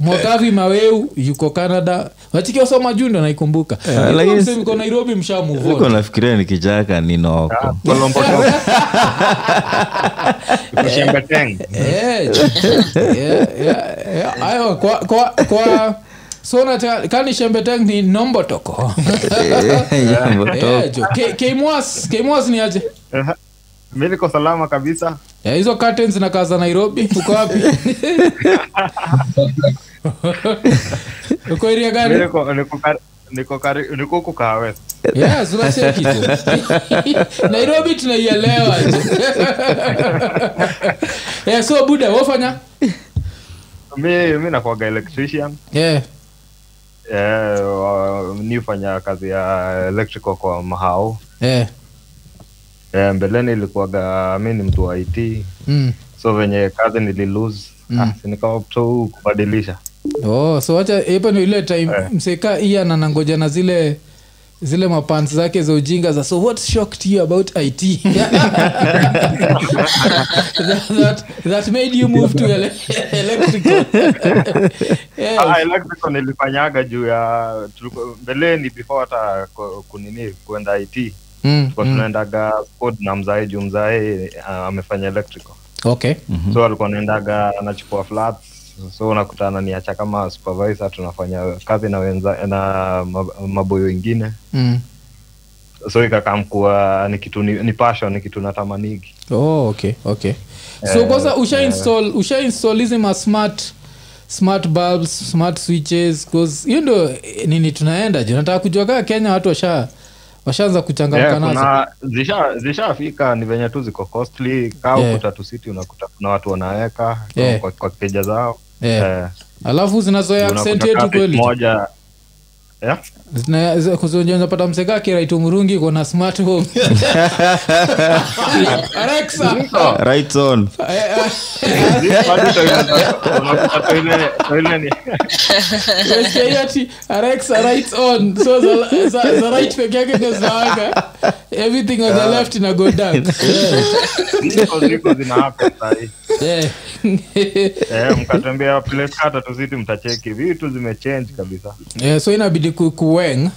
S1: mwakavi maweu yuko canada. Nachiki juu ndo naikumbuka. Iko nairobi mshamuvuko
S7: nafikiria ni noko.
S9: Shembeteng.
S1: Eh, yeah, yeah, yeah. Ayo, kwa kwa kwa so nataka kani shembeteng ni nombo toko
S7: Jambo
S1: Eh,
S7: to-
S1: jo. K- Kmwas Kmwas ni aje
S9: mi niko salama kabisa.
S1: Ya, hizo curtains na kaza nairobi? Uko wapi? Uko
S9: iria
S1: gani?
S9: niko- huku
S1: yes tu nairobi tunaielewa. Tu. yeah, so buda wafanya
S9: mi mi nakwaga electrician.
S1: Yeah.
S9: Yeah, uh, nifanya kazi ya electrical kwa mahao
S1: yeah.
S9: Eh, mbeleni ilikuwaga mi ni mtu wa it
S1: Mm.
S9: so venye kazi nililose
S1: Mm.
S9: ah, sinikawa tu kubadilisha
S1: oh, so wacha ipo ni ile time
S9: yeah.
S1: mseka iya nanangoja na zile zile mapants zake za ujinga za so what shocked you about it that, that, that made you move to ele electrical yes.
S9: Ah, electrical nilifanyaga juu ya mbeleni before hata ku- kunini kuenda it
S1: mm, mm.
S9: tunaendaga na mzae juu mzae uh, amefanya electrical.
S1: Okay.
S9: So alikuwa naendaga anachukua flats so unakutana niacha kama supervisor tunafanya kazi na wenza, na maboyo wengine.
S1: Mm.
S9: so ikakamkua ni kitu ni, ni passion ni kitu natamanigi
S1: oh, okay okay. So
S9: Eh,
S1: kwanza usha
S9: eh.
S1: install usha install hizi ma smart smart bulbs smart switches cause hiyo ndo eh, nini tunaenda ju nataka kujua kaa kenya watu washa washaanza kuchangamka
S9: yeah, zisha zishafika ni venye tu ziko costly kaa
S1: Yeah.
S9: ukuta tu city unakuta kuna watu wanaweka
S1: Yeah.
S9: kwa, kwa keja zao
S1: Yeah.
S9: Yeah.
S1: alafu zinazoea accent yetu kweli
S9: moja yeah?
S1: Kuzonjapata mseka kiraitu murungi kona smart home alexa
S7: right on
S9: Bado toilet- unakuta toilet- toilet ni-
S1: Unasikia hiyo ati alexa right on. So za, za, za right peke yake ndio zinawaka everything on the left ina go down.
S9: Ziko ziko zina happen sahi.
S1: yeah.
S9: Eh, mkatembea place hata tuzidi mtacheki. Vitu zimechange kabisa.
S1: Yeah, so inabidi ku, kuweng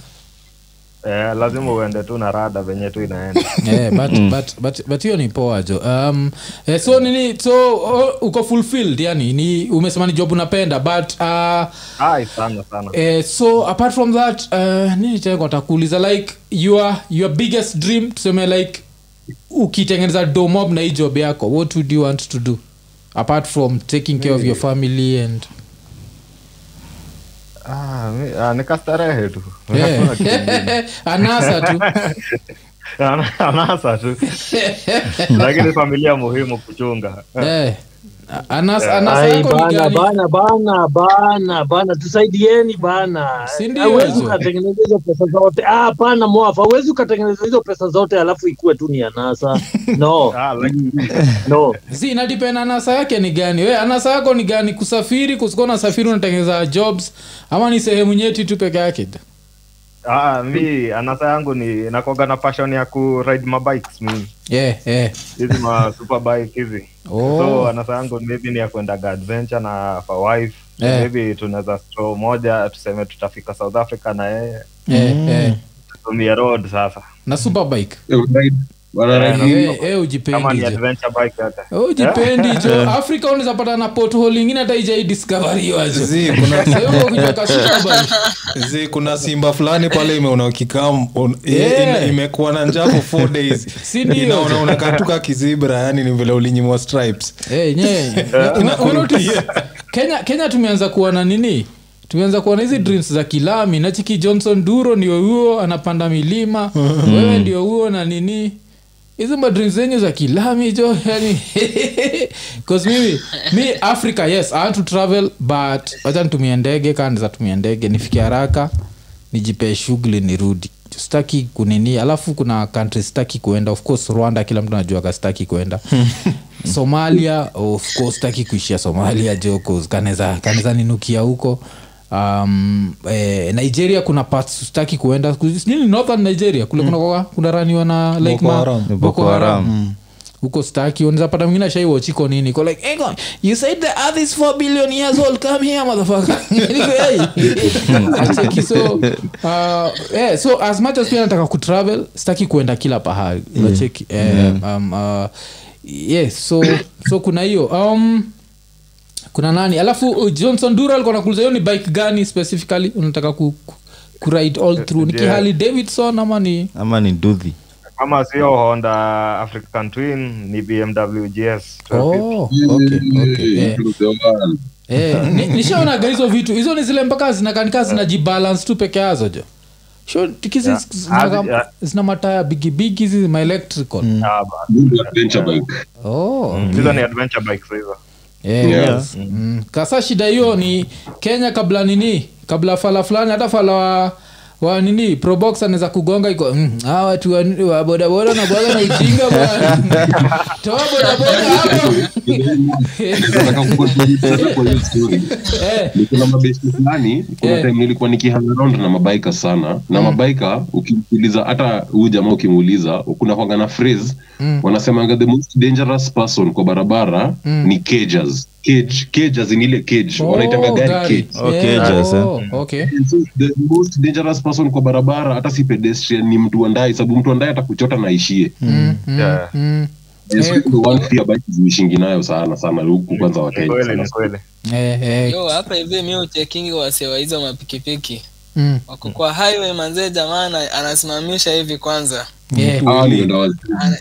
S9: eh, lazima uende tu na rada venye tu inaenda.
S1: Yeah, but, but, but, but hiyo ni poa jo. Um, eh, so nini so uh, uko fulfilled yani ni umesema ni job unapenda but uh,
S9: ai sana sana.
S1: Eh, so apart from that uh, nini tena takuuliza like your, your biggest dream tuseme like ukitengeneza domob na hii job yako what would you want to do? Apart from taking care of your family and
S9: ah, ah, nikastarehe tu.
S1: Yeah.
S9: Kingine.
S1: anasa tu.
S9: Anasa tu. Lakini familia muhimu kuchunga.
S1: Eh,
S2: bana bana bana bana bana tusaidieni bana. Hawezi
S1: hizo?
S2: ukatengeneza hizo pesa zote. Ah, hapana mwafa hawezi ukatengeneza hizo pesa zote alafu ikuwe tu ni anasa. No.
S9: Ah,
S2: no.
S1: Si inadipenda anasa yake ni gani? We anasa yako ni gani? Kusafiri kusikuwa nasafiri unatengeneza jobs ama ni sehemu nyeti tu peke yake
S9: ah, mi anasa yangu ni nakoga na passion ya ku ride mabikes mi
S1: yeah, yeah.
S9: hizi ma superbike hizi
S1: Oh.
S9: so anasa yangu maybe ni ya kuendaga adventure na for wife
S1: yeah.
S9: maybe tunaweza stro moja tuseme tutafika south africa na yeye
S1: Yeah, yeah.
S9: tumia road sasa
S1: na
S9: adventure bike
S1: Oh, ujipendi jo afrika unaweza pata na pothole ingine hata ijaidiscoveriwa
S5: kuna- simba fulani pale imeona kikam
S1: Yeah.
S5: imekuwa na njapo for four days. Inaona unakatuka kizibra yani ni vile ulinyimwa stripes.
S1: Eh, notice? kenya kenya tumeanza kuona nini? Tumeanza kuona hizi dreams za kilami. Nachiki johnson duro ndio huo anapanda milima. Wewe ndio huo na nini hizi madrim zenyu za kilami jo yani bcause mimi mi africa yes i want to travel but wacha nitumie ndege kaa niza tumia ndege nifike haraka nijipee shughuli nirudi. Staki kunini alafu kuna country staki kuenda of course rwanda kila mtu anajua kastaki kuenda. Somalia of course staki kuishia somalia jo kaneza kaneza ninukia huko um, eh, nigeria kuna parts staki kuenda. Nini northern nigeria. Kule kuna, kuna raniwa na like
S5: Boko Haram.
S7: Boko Haram.
S1: huko staki unaweza pata mwingine ashaiwochiko nini. Ko like hey, you said the earth is 4 billion years old. Come here motherfucker. Acheki, so uh, yeah, so as much as pia nataka kutravel staki kuenda kila pahali. Unacheki? Yeah. um, uh, yeah, so so kuna hiyo. Um, kuna nani? Alafu uh, johnson dura alikuwa nakuuliza hiyo ni bike gani specifically? Unataka ku, ku, ku ride all through. Ni
S9: Yeah.
S1: kihali davidson ama ni
S7: ama ni dudhi?
S9: Kama sio honda african twin ni bmw gs
S1: oh, okay, okay, yeah. Yeah. ni- nishaonaga hizo vitu. Hizo ni zile mpaka zinakanika zinajibalance tu peke yazo jo. Tikizi
S9: Yeah.
S1: zina, zina mataya bigibigi hizi ma electrical.
S9: Ah, ba-
S6: Adventure bike.
S1: oh,
S9: hizo ni adventure bike hizo
S1: yeah,
S6: Yeah.
S1: yes. Mm. kasa shida hiyo ni kenya kabla nini kabla fala fulani hata fala wa wa nini? Probox anaweza kugonga iko mm, watu wa, wa bodaboda na bwaga na ujinga bwana. Toa bodaboda hapo. Eh,
S6: mabesti fulani kuna
S1: Eh.
S6: time nilikuwa nikihang around na mabaika sana. Na mabaika ukimuuliza hata huyu jamaa ukimuuliza kuna kwanga na phrase wanasemanga the most dangerous person kwa barabara ni cages cage cages ni ile cage.
S1: Oh,
S6: wanaitanga gari
S1: gari.
S6: cage.
S7: Oh,
S1: Yeah,
S7: cages, eh.
S1: oh, okay
S6: So, the most dangerous person kwa barabara hata si pedestrian ni mtu andai sababu mtu andai atakuchota na aishie.
S1: Mm, mm,
S9: Yeah.
S1: mm.
S6: Yes, the one fear bike zimishingi nayo sana sana huku kwanza
S9: kweli
S1: Eh, eh,
S3: hivi mi uchekingi wasewa hizo mapikipiki.
S1: Mm,
S3: wako kwa highway manzee jamaa anasimamisha hivi kwanza.
S1: Yeah.
S9: Yeah,
S1: eh,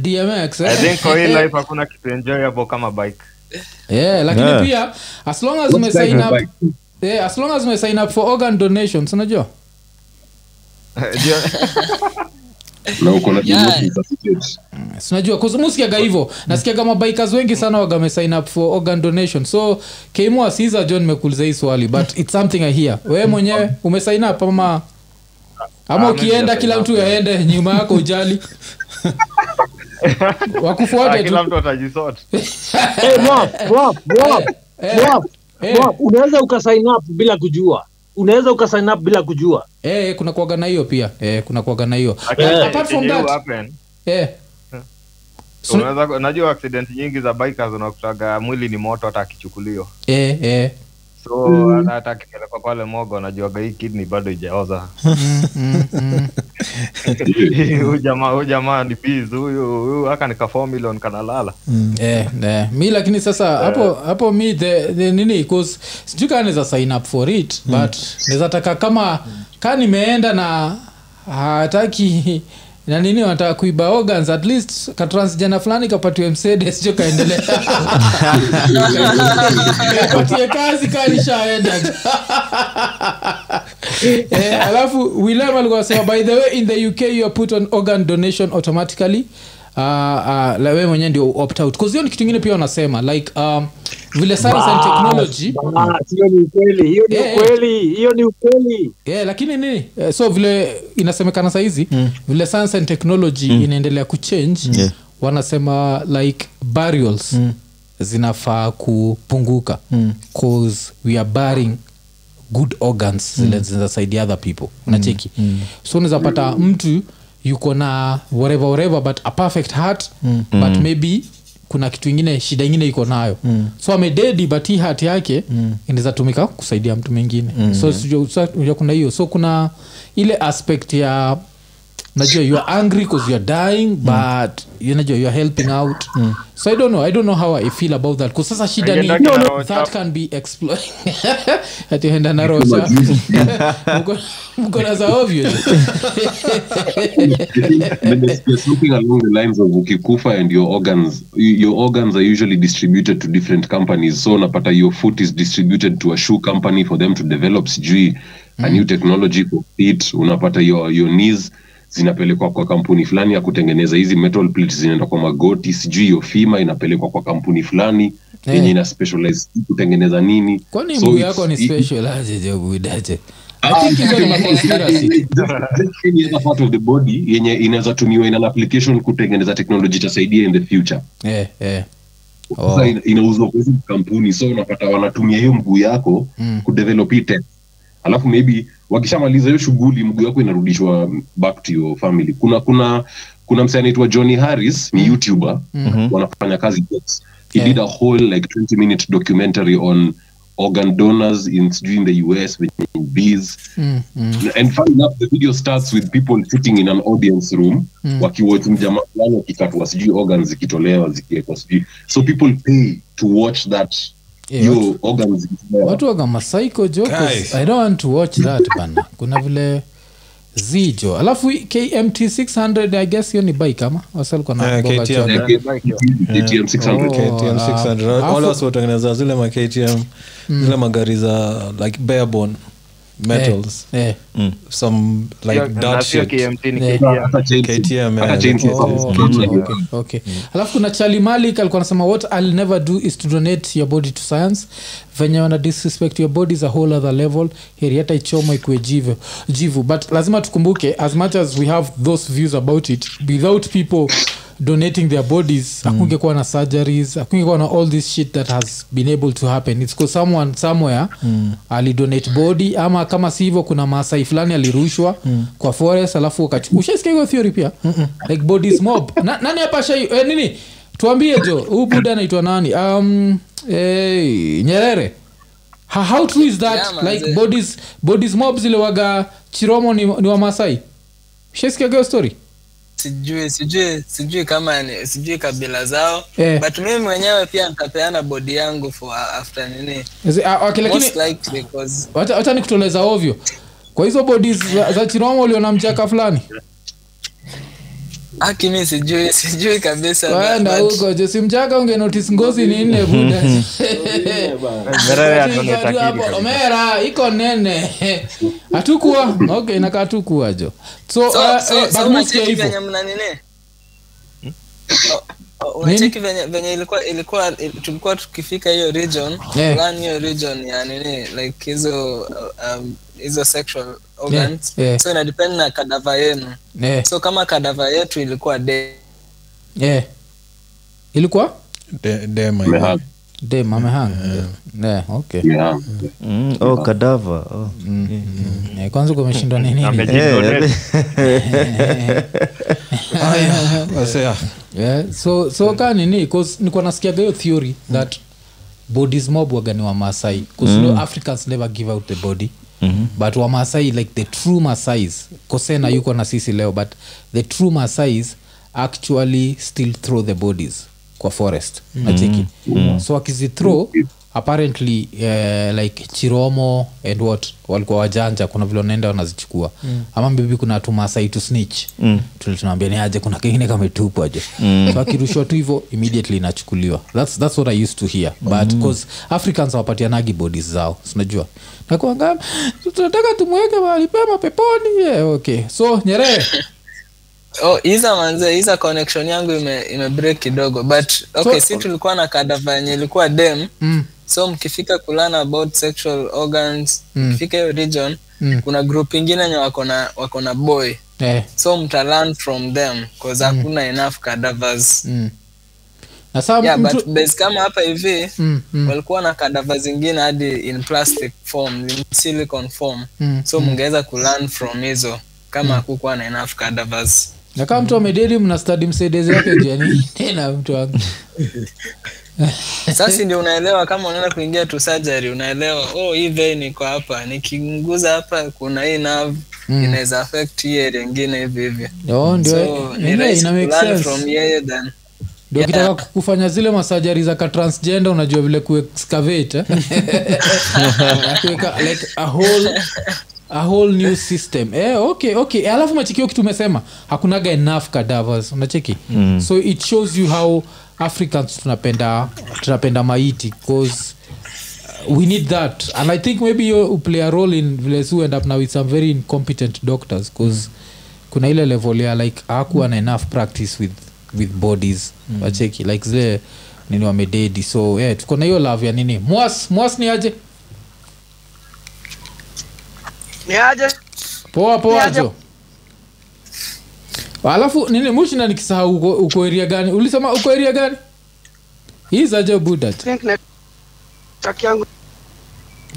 S1: DMX,
S9: i think kwa hii life hakuna kitu enjoyable kama bike.
S1: Yeah, lakini
S7: Yeah.
S1: pia as long as
S6: What
S1: umesign up yeah, as long as umesign up for organ donations unajua?
S6: Na uko na
S3: Yeah.
S6: remote certificate.
S1: sinajua musikiaga hivo. Nasikiaga mabikers wengi sana wagame up for organ donation so keimua siza john mekuuliza hii swali but its something i hear. Wewe mwenyewe umesign up ama ama
S9: Ah,
S1: ukienda kila mtu aende nyuma yako ujali.
S9: Ah,
S1: wakufuate
S9: kila
S1: tu.
S9: mtu atajisort.
S2: Eh,
S1: Eh, eh,
S2: unaweza ukasign up bila kujua. Unaweza ukasign up bila kujua.
S1: Eh, kuna kuaga na hiyo pia. Eh, kuna kuaga na hiyo.
S9: Lakini
S1: apart from
S9: yenye
S1: that
S9: happen,
S1: eh, So-
S9: unaweza najua accident nyingi za bikers unakutaga mwili ni moto hata akichukuliwa.
S1: Eh, eh.
S9: So hata hata akipelekwa pale mogo anajuaga hii kidney bado ijaoza.
S1: Mm, mm, mm.
S9: huyu jamaa ni bs huyu huyu aka nika 4 million kanalala
S1: yeah, yeah. mi lakini sasa hapo hapo mi the, the nini cause sijui kaa naweza sign up for it but naweza taka kama kaa nimeenda na hataki na nini wanataka kuiba organs? At least katransjana fulani kapatiwe msede sicho kaendelea kapatie kazi kanishaenda eh, alafu william alikuwa by the way in the uk you are put on organ donation automatically. Uh, uh, we mwenyewe ndio opt out. Cause ni kitu ingine pia wanasema like um, vile science and technology
S2: Ah, hiyo ni ukweli hiyo ni
S1: Eh.
S2: ukweli hiyo ni ukweli
S1: yeah, lakini nini eh, so vile inasemekana sahizi mm. vile science and technology mm. inaendelea kuchange
S7: Yeah.
S1: wanasema like burials mm. zinafaa kupunguka mm. cause we are burying good organs zile zinasaidia other people unacheki mm. so unaweza pata mtu yuko na whatever whatever but a perfect heart mm. but maybe kuna kitu ingine shida ingine iko nayo mm. so amededi but hii hati yake mm. inaweza tumika kusaidia mtu mwingine mm. so so, so, kuna hiyo so kuna ile aspect ya najua youare angry because youare dying mm. but you najua youare helping out. So i don't know. I don't know how i feel about that. Because sasa shida ni
S9: no, no,
S1: that can be exploited atienda na rocha Mko- mko za obvious.
S6: Along the lines of ukikufa and your organs your organs are usually distributed to different companies. So unapata your foot is distributed to a shoe company for them to develop sijui a new technology for feet. Unapata your, your knees zinapelekwa kwa kampuni fulani ya kutengeneza hizi metal plates zinaenda kwa magoti sijui ofima fima inapelekwa kwa kampuni fulani yenye ina specialize kutengeneza nini.
S1: Kwani
S6: So
S1: mguu yako ni
S6: specialized ya part of the body yenye inaweza tumiwa ina application kutengeneza teknoloji itasaidia in the future.
S1: Eh eh. Oh.
S6: inauzwa kwa hizi kampuni so unapata wanatumia hiyo mguu yako
S1: Mm.
S6: kudevelop hii alafu maybe wakishamaliza hiyo shughuli mguu yako inarudishwa back to your family. Kuna kuna kuna msee anaitwa johnny harris ni youtuber. Wanafanya kazi he
S1: Yeah.
S6: did a whole like 20 minute documentary on organ donors in in the us bees
S1: mm, mm.
S6: and fun enough the video starts with people sitting in an audience room
S1: Mm.
S6: wakiwatch mjamaa fulani akikatwa sijui organs zikitolewa zikiwekwa sijui. So people pay to watch that
S1: Yeah,
S6: hiyo
S1: watu- jo i don't want to watch that bana. Kuna vile zijo. Alafu kmt 600 i guess hiyo ni bike kama wasalikuwa na
S5: Eh,
S1: boga
S5: KTM.
S1: choga.
S6: Like, KTM 600
S1: Oh.
S5: KTM 600
S1: ah,
S5: wale
S1: afu-
S5: wasi watengeneza zile ma KTM zile magari za like barebone metals. Some like shit.
S1: Yeah.
S9: KTM.
S5: eh,
S6: chain
S5: like-
S1: okay, alafu kuna chali malik alikuwa anasema what ill never do is to donate your body to science. Venye wana disrespect your body is a whole other level. Heri hata ichomo ikuwe jivu, jivu. But lazima tukumbuke as much as we have those views about it without people donating their bodies akungekuwa na surgeries akungekuwa na all this shit that has been able to happen. Its because someone somewhere alidonate body ama kama si hivyo kuna maasai fulani alirushwa kwa forest alafu ushaisikia hiyo theory pia? Like bodies mob. Na, nani apasha eh, nini? Tuambie jo huu buda anaitwa nani? Um, hey, nyerere. Ha- how true is that?
S3: Yeah,
S1: like bodies bodies mob zilewaga chiromo ni, ni wa masai ushaisikia hiyo story
S3: sijui sijui sijui kama ni sijui kabila zao.
S1: Yeah.
S3: but mimi mwenyewe pia nitapeana bodi yangu for after nini?
S1: Ah, okay, lakini wacha wacha nikutoleza ovyo. Kwa hizo bodi za, za chiroma uliona mchaka fulani
S3: haki mi sijui sijui kabisa
S1: waenda huko jo simchaka unge notice ngozi ni nne buda omera iko nene. Hatukuwa okay inakaa tukuwa jo. So,
S3: so,
S1: uh,
S3: so,
S1: eh,
S3: so unacheki venye nini Oh, oh, unacheki venye venye ilikuwa ilikuwa il- tulikuwa tukifika hiyo region
S1: Yeah.
S3: hiyo region ya nini like hizo um, hizo sexual organs
S1: yeah.
S3: so ina depend na kadava yenu
S1: yeah.
S3: so kama kadava yetu ilikuwa de
S1: yeah. ilikuwa
S5: De- dem
S1: yeah, okay
S6: Yeah.
S7: Mm, oh, kadava oh.
S1: Eh, kwanza kumeshindwa ni nini
S9: Amejidonate.
S5: Wasea.
S1: yeah, so nini nikuwa nasikiaga hiyo theory that bodies mobwaga ni wamasai bcause mm. africans never give out the body mm-hmm. but wamasai like the true masais kosena yuko na sisi leo but the true masais actually still throw the bodies kwa forest mm. nacheki mm. so wakizithrow apparently uh, like chiromo and what walikuwa wajanja kuna vile wanaenda wanazichukua. Mm. ama bibi kuna tumasai tu snitch. Mm. tunaambia ni aje kuna kengine kametupwa je mm. so akirushwa tu hivyo immediately inachukuliwa. That's, that's what i used to hear. But bcause africans awapatianagi bodies zao sinajua. Nakuanga tunataka tumweke mahali pema peponi. Yeah, okay. So nyerere.
S3: Oh iza manze iza connection yangu ime, ime break kidogo but okay
S1: So-
S3: si tulikuwa na kadava yenye ilikuwa dem.
S1: Mm.
S3: So mkifika kulana about sexual organs
S1: Mm.
S3: mkifika hiyo region
S1: Mm.
S3: kuna group ingine nye wako na wako na boy.
S1: Eh,
S3: so mta learn from them cause hakuna enough cadavers.
S1: Mm. na
S3: yeah
S1: mtu-
S3: but base kama hapa hivi
S1: mm, mm,
S3: walikuwa na kadava zingine hadi in plastic form in silicon form.
S1: Mm,
S3: so mngeweza kulearn from hizo kama hakukuwa na enough cadavers.
S1: Na kama mtu amededi mna stadi msaidizi yake jani tena mtu wangu
S3: sasa ndio unaelewa kama unaenda kuingia tu surgery unaelewa oh hii vein iko hapa nikinguza hapa kuna hii nerve
S1: Mm.
S3: inaweza affect hii area nyingine hivi hivi
S1: Oh, ndio
S3: so ni rahisi
S1: ina make sense.
S3: from yeye than
S1: ndio kitaka kufanya zile masajari za katransgender unajua vile kuexcavate eh? Kuweka like a whole a whole new system eh, okay okay alafu machikio kitu umesema hakunaga enough cadavers unacheki
S7: Mm.
S1: so it shows you how africans tunapenda tunapenda maiti because we need that. And i think maybe you play a role in vile end up now with some very incompetent doctors because kuna ile level ya like hakuwa na enough practice with with bodies. Mm. wacheki like zile nini wamededi so yeah, tuko na hiyo love ya nini. Mwas mwas ni aje?
S10: Ni aje?
S1: Poa poa jo alafu nini mushina nikisahau uko, uko eria gani? Ulisema uko eria gani? Hii zaje buda
S10: think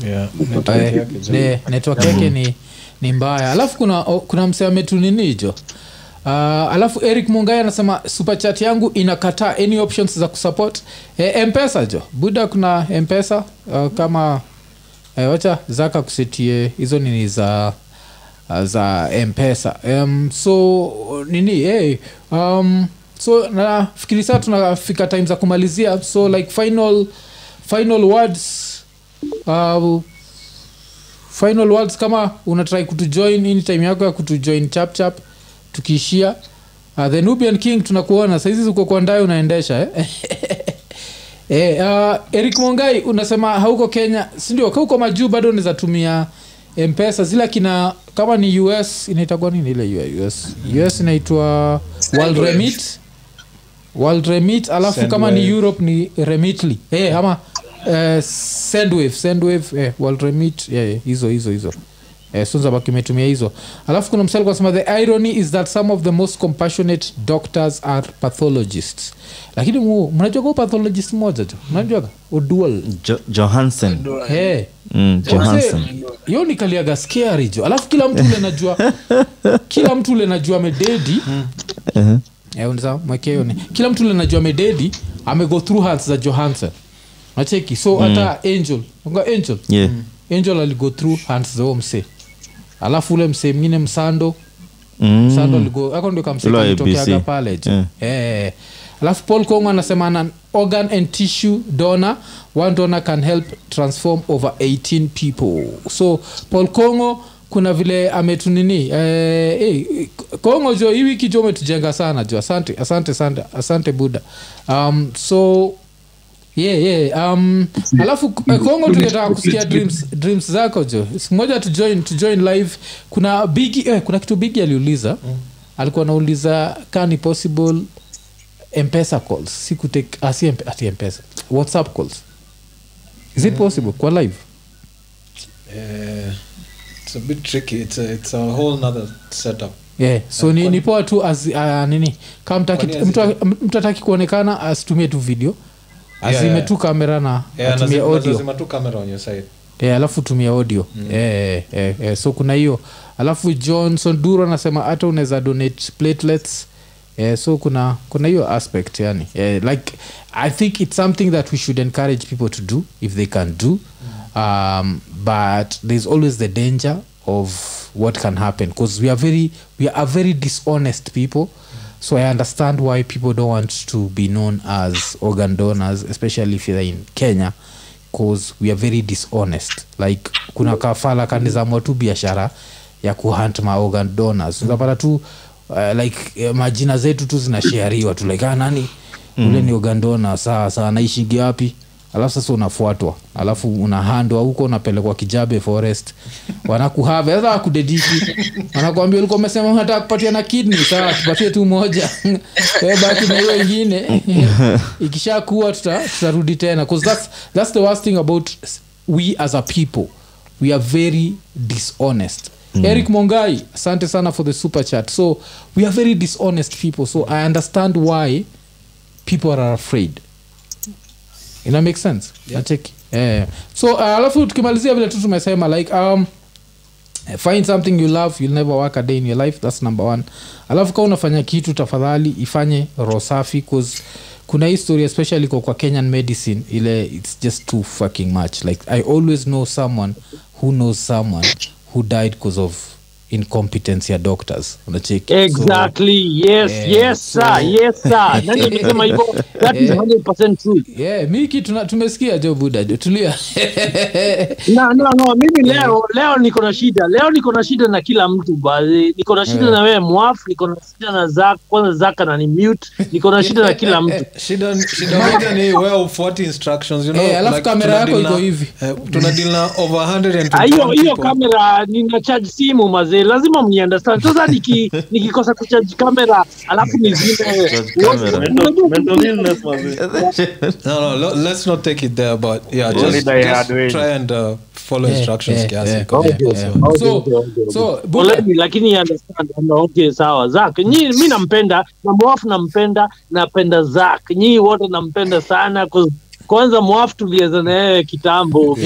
S5: Yeah, network
S1: Eh,
S5: yake
S1: ni, ni mbaya. Alafu kuna kuna msee ametunini hijo? Uh, alafu eric mungai anasema superchat yangu inakataa any options za kusupport. E, mpesa jo buda kuna mpesa uh, kama e, wacha zaka kusetie hizo nini za uh, za mpesa. Um, so nini hey, um, so nafikiri saa tunafika time za kumalizia. So like final final words uh, final words kama unatrai kutujoin ini time yako ya kutujoin chapchap tukiishia uh, the nubian king tunakuona saizi uko kwa unaendesha eh? eh, uh, eric mongai unasema hauko kenya sindio kauko majuu bado unaweza tumia mpesa zile kina kama ni us inaitagwa nini ile us us inaitwa world remit. World remit alafu kama ni europe ni remitly. Hey, ama uh, sendwave sendwave eh, world remit. Yeah, yeah, hizo hizo hizo eh, sunzabak imetumia hizo. Alafu kuna msali kwasema the irony is that some of the most compassionate doctors are pathologists. Lakini mu- pathologist moja jo? Mnajuaga? Odual
S7: jo, johansen.
S1: Hey.
S7: mm, johansen.
S1: Hiyo ni kaliaga scary jo. Alafu kila mtu ule najua kila mtu ule najua mededi
S7: uh-huh.
S1: Eh, unaweza mwekea hiyo ni. Kila mtu ule najua mededi amego through hands za johansen. Nacheki so hata angel unga angel?
S7: Yeah.
S1: angel aligo through hands za huo msee alafu ule msee mngine msando
S7: mm.
S1: msando ligo ako ndio kamsee
S7: Ule wa
S1: kalitokeaga
S7: ABC.
S1: pale
S7: Yeah.
S1: Eh. alafu paul kongo anasema an organ and tissue donor one donor can help transform over 18 people so paul kongo kuna vile ametunini eh, eh, kongo jo hii wiki jo umetujenga sana jo asante asante asante asante buda um, so yeah, yeah. Um, alafu eh, kongo tungetaka kusikia dreams, dreams zako jo simoja tujoin, to join, to join live kuna bigi eh, kuna kitu bigi aliuliza. Mm. alikuwa anauliza kani possible mpesa calls? Si kutake asi ati mpesa whatsapp calls. Is it possible? Kwa live?
S5: Uh, it's a bit tricky. It's a, it's a whole nother setup.
S1: Yeah. so ni, ni poa tu as, uh, nini? Kama mtu mtu ataki kuonekana asitumie tu video azime
S5: Yeah, yeah.
S1: kamera na
S5: yeah,
S1: atumie audio.
S5: lazima camera on your side.
S1: Alafu tumia audio. Mm. so kuna hiyo. Alafu johnson duro anasema hata unaweza donate platelets. Yeah, so kuna kuna hiyo aspect yani. Yeah, like i think it's something that we should encourage people to do if they can do. Um, but there's always the danger of what can happen because we are very we are very dishonest people so i understand why people don't want to be known as organ donors especially if you're in kenya cause we are very dishonest. Like kuna kafala kanizamua tu biashara ya kuhunt ma organ donors. Unapata tu uh, like eh, majina zetu tu zinashariwa tu. Like ah, nani? Ule ni organ donor. Saa saa naishigi wapi alafu sasa unafuatwa. Alafu unahandwa huko unapelekwa kijabe forest. Wanakuhave. Sasa wakudediki wanakuambia ulikuwa umesema unataka kupatia na kidney. Sawa tupatie tu moja. Baki na hiyo ingine. Ikishakuwa tuta- tutarudi tena. 'Cause that's, that's the worst thing about we as a people. We are very dishonest mm. eric mongai asante sana for the super chat. So we are very dishonest people. So i understand why people are afraid ina make sense yeah. nacheki yeah. so uh, alafu tukimalizia vile tu tumesema like um, find something you love you'll never work a day in your life that's number one alafu kaa unafanya kitu tafadhali ifanye roho safi cause kuna hii story especially kwa, kwa kenyan medicine ile it's just too fucking much like i always know someone who knows someone who died because of incompetence ya doctors. Unacheki? So-
S2: yes
S1: Eh,
S2: yes sir. Yes sir. Nani amesema hivyo? That is
S1: Eh.
S2: 100% true.
S1: Yeah, miki tuna- tumesikia jo buda jo tulia.
S2: No, no, no, mimi leo leo niko na shida. Leo niko na shida na kila mtu baadhi niko na shida
S1: Yeah.
S2: na wewe mwaf niko na shida na zak kwanza zaka na ni mute. Niko na shida na kila mtu.
S5: Shida shida moja ni wewe ufuati instructions you know
S1: Eh, alafu
S5: like
S1: kamera yako iko hivi.
S5: eh, tuna deal na over 120
S2: Ah, hiyo hiyo kamera nina charge simu mazee lazima mniunderstand sasa niki nikikosa kuchaji kamera alafu nizime.
S5: No no lo- let's not take it there but yeah just, just try and uh, follow
S1: Yeah,
S5: instructions
S1: yeah,
S5: kiasi
S1: yeah,
S5: kwa-
S1: yeah, yeah.
S5: kwa-
S1: so
S2: Okay, okay, okay.
S1: so
S2: Poleni, lakini understand okay sawa. Zak nyi mi nampenda na mwafu nampenda napenda zak nyii wote nampenda sana 'cause kwanza mwafu tulieza na yeye kitambo.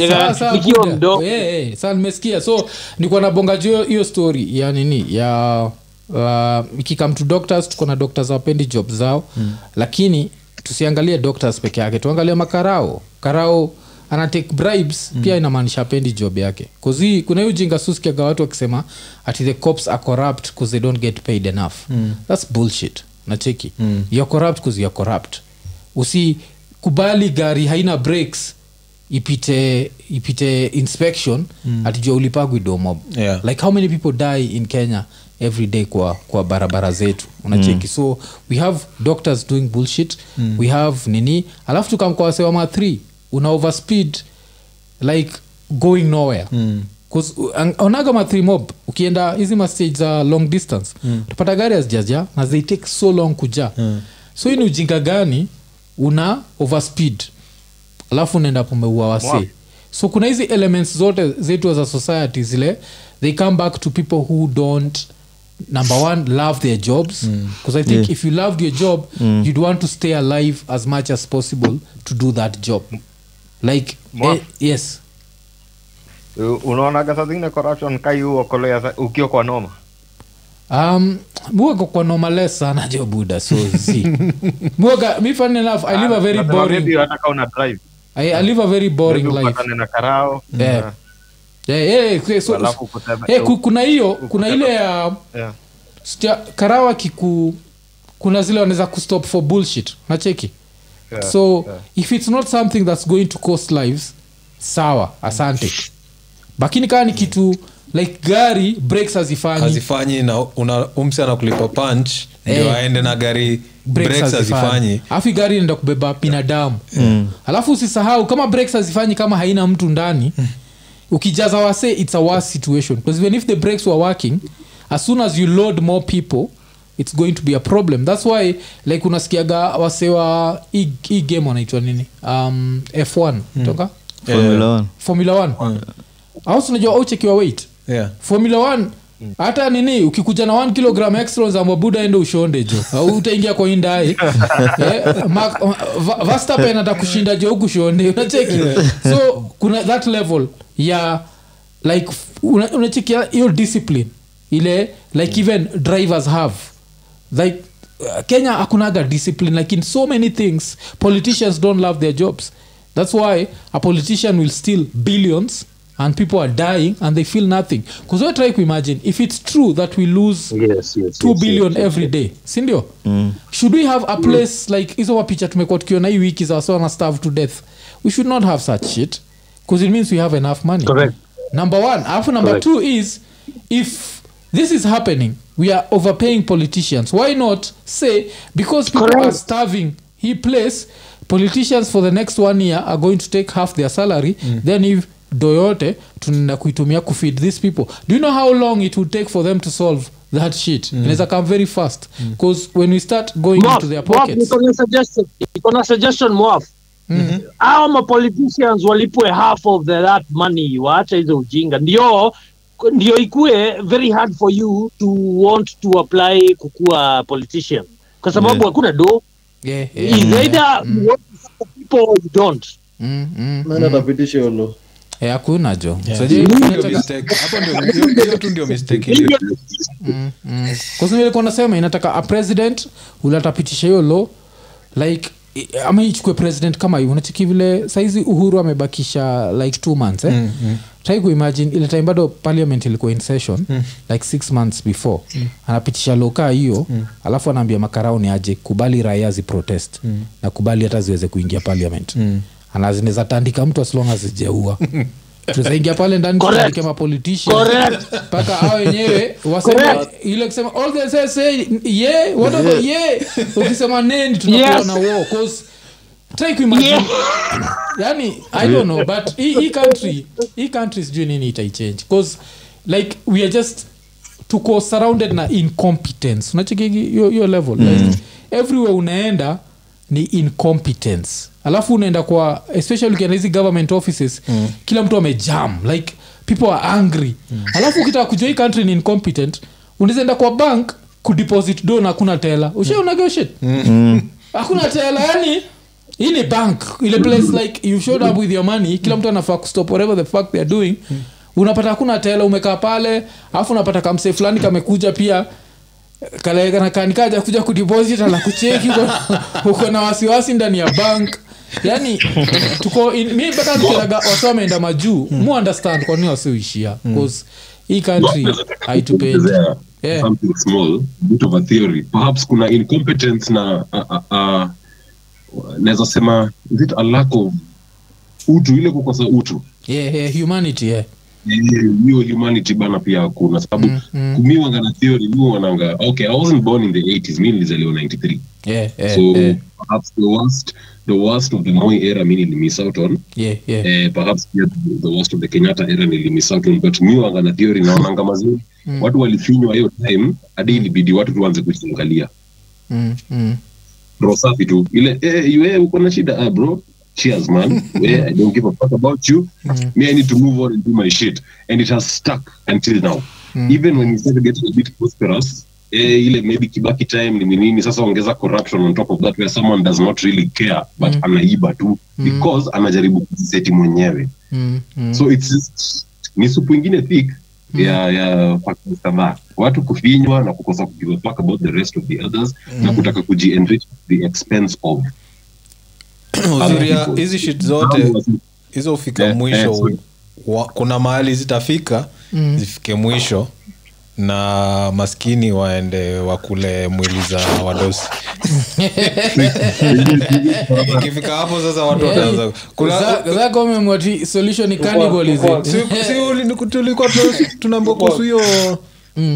S2: Nikiwa mdogo.
S1: Eh, eh, sawa nimesikia. So nikuwa nabonga juu hiyo- story? Ya nini? Ya uh, ikikam to doctors tuko na doctors wapendi job zao. Mm. lakini tusiangalie doctors peke yake. Tuangalie makarao karao. Ana take bribes mm. pia inamaanisha apendi job yake. Kozi kuna hiyo jinga suskiaga watu wakisema ati the cops are corrupt because they don't get paid enough. Mm. thats bullshit. Nacheki mm. youare corrupt because youare corrupt usikubali gari haina breaks ipite ipite inspection mm. atijua ulipagwi domo
S5: Yeah.
S1: like how many people die in kenya every day kwa, kwa barabara zetu unacheki mm. so we have doctors doing bullshit mm. we have nini alafu tukamkwasewa ma 3 una overspeed like going nowhere mm onaga ma 3 mob ukienda hizi mastage za long distance mm. utapata gari hazijaja na they take so long kuja mm. so hii ni ujinga gani una overspeed alafu unaenda
S9: pomeua
S1: wasi so kuna hizi elements zote zetu za society zile they come back to people who don't number one love their jobs. Because i think
S7: Yeah.
S1: if you loved your job you'd want to stay alive as much as possible to do that job. Like
S9: Mwa.
S1: eh, yes.
S9: Unaonaga saa zingine corruption kai uokolea noma
S1: um muaga kwa normales sana jo buda so zi muaga mi funny enough i live a very boring
S9: hata kama una drive.
S1: I, i live a very boring life.
S9: upatane na karao.
S1: Yeah. yeah, yeah, yeah, so,
S9: alafu kutema-
S1: ku- kuna hiyo kuna ile ya
S9: yeah.
S1: stia, karawa kiku kuna zile wanaweza kustop for bullshit. Nacheki
S9: Yeah,
S1: so
S9: yeah.
S1: if it's not something that's going to cost lives sawa asante. Lakini kaa ni kitu like gari breaks hazifanyi.
S5: Hazifanyi na una umsi anakulipa punch ndio
S1: Eh.
S5: aende na gari
S1: breaks hazifanyi. alafu gari inaenda kubeba binadamu. Alafu usisahau kama breaks hazifanyi kama haina mtu ndani ukijaza wase its a worse situation. Because even if the breaks were working as soon as you load more people it's going to be a problem. Thats why like unasikiaga wasewa hii game wanaitwa nini? Um, f1 toka?
S7: Formula 1
S1: formula 1 au unajua auchekiwa weight
S5: yeah.
S1: formula 1 hata nini ukikuja na 1 kilogram extra za mabuda ende ushonde jo. Au utaingia kwa indae eh, Ma- atakushinda jo ukushonde unacheki? So kuna that level ya like una- unacheki ya- hiyo discipline ile like even drivers have. Like uh, kenya hakunaga discipline like in so many things. Politicians don't love their jobs. That's why a politician will steal billions and people are dying and they feel nothing. Because we're trying to imagine? If it's true that we lose
S2: yes, yes,
S1: 2
S2: yes,
S1: billion
S2: yes,
S1: every day sindio should we have a place like hizo mapicha tumekuwa tukiona hii wiki za wasona starve to death. We should not have such shit because it means we have enough money.
S2: Correct.
S1: number one. Alafu number
S2: Correct.
S1: two is if this is happening we are overpaying politicians. Why not say because people
S2: Correct.
S1: are starving he place politicians for the next one year are going to take half their salary then if doyote tunaenda kuitumia kufeed these people. Do you know how long it would take for them to solve that shit? Mm. inaweza come very fast. Because when we start going
S2: Mwaf,
S1: into their pockets
S2: na suggestion- mwaf mapoliticians walipwe half of the, that money. Waache hizo ujinga. Ndio ndio ikue very hard for you to want to apply kukuwa politician. Kwa sababu
S7: Yeah.
S2: hakuna do
S1: yeah,
S2: yeah, either support people you don't.
S1: Mm, mm, Eh, hakuna jo
S5: Hiyo ndio tu ndio
S1: kwasailikuwa nasema inataka a president ulatapitisha hiyo lo like ama ichukue president kama hiyo unachiki vile saizi uhuru amebakisha like two months eh? mm, mm. try kuimagine ile time bado parliament ilikuwa in session mm. like six months before mm. anapitisha lokaa hiyo mm. alafu anaambia makarao ni aje kubali raia ziprotest mm. na kubali hata ziweze kuingia parliament mm. Anazineza tandika mtu as long as zijaua tuzaingia pale ndani mapolitician. Mpaka hao wenyewe waseme ile kusema all they say say yeah whatever yeah. ukisema neni tunakuwa
S2: Yes.
S1: na war cause try kuimagine
S2: Yeah.
S1: yani i don't know but hii country hii country sijui nini itaichange cause like we are just tuko surrounded na incompetence. Unachekigi hiyo level like everywhere unaenda ni incompetence. Alafu unaenda kwa especially ukienda hizi government offices mm. kila mtu amejam like people are angry. Mm. alafu ukitaka kujua hii country ni incompetent unawezaenda kwa bank kudeposit do na hakuna tela. Ushaonageo shit hakuna tela yani hii ni bank ile place like you showed up with your money kila mtu anafaa kustop whatever the fuck theyare doing. Unapata hakuna tela umekaa pale alafu unapata kamsee fulani kamekuja pia kanikaja kuja kudeposit na kucheki uko- na wasiwasi ndani ya bank. Yani tuko in- mi mpaka nikiaga wasi wameenda majuu. Mu understand kwa nini wasiuishia bcause hii country haitupendi. Yeah.
S6: something small bit of a theory. Perhaps kuna incompetence na uh, uh, uh, naweza sema is it a lack of utu? Ile kukosa utu.
S1: Yeah, yeah, humanity yeah.
S6: Eh, hiyo humanity bana pia hakuna. Sababu mm, mm. kumiwanga na theory mi wananga okay i wasn't born in the 80s mi nilizaliwa 93
S1: Yeah, yeah,
S6: so
S1: yeah,
S6: perhaps the worst the worst of the Moi era mi nilimiss out on.
S1: Yeah, yeah.
S6: eh, perhaps pia the worst of the kenyatta era nilimiss out on but mi wanga na theory naonanga mazuri. Watu walifinywa hiyo time hadi ilibidi watu tuanze kuchungalia
S1: Mm, mm.
S6: roho safi tu. Ile eh, eh, uko na shida ah, bro cheers man yeah, i don't give a fuck about you. Me i need to move on and do my shit. And it has stuck until now. Even when we started getting a bit prosperous eh, ile maybe kibaki time ni nini sasa ongeza corruption on top of that where someone does not really care but anaiba tu. Because anajaribu kujiseti mwenyewe.
S1: Mm, mm.
S6: so it's just, ni supu ingine thick ya ya factors kadhaa. Watu kufinywa na kukosa kugive a fuck about the rest of the others na kutaka kujienrich the expense of
S5: uzuri ya hizi shit zote hizo hufika
S6: yeah,
S5: mwisho
S6: yeah,
S5: wa, kuna mahali zitafika zifike mwisho na maskini waende wakule mwili za wadosi. Ikifika hapo sasa watu wataanza kuna
S1: Za- zako umemwati solution ni cannibalism.
S5: si, si tulikuwa tu- kuhusu hiyo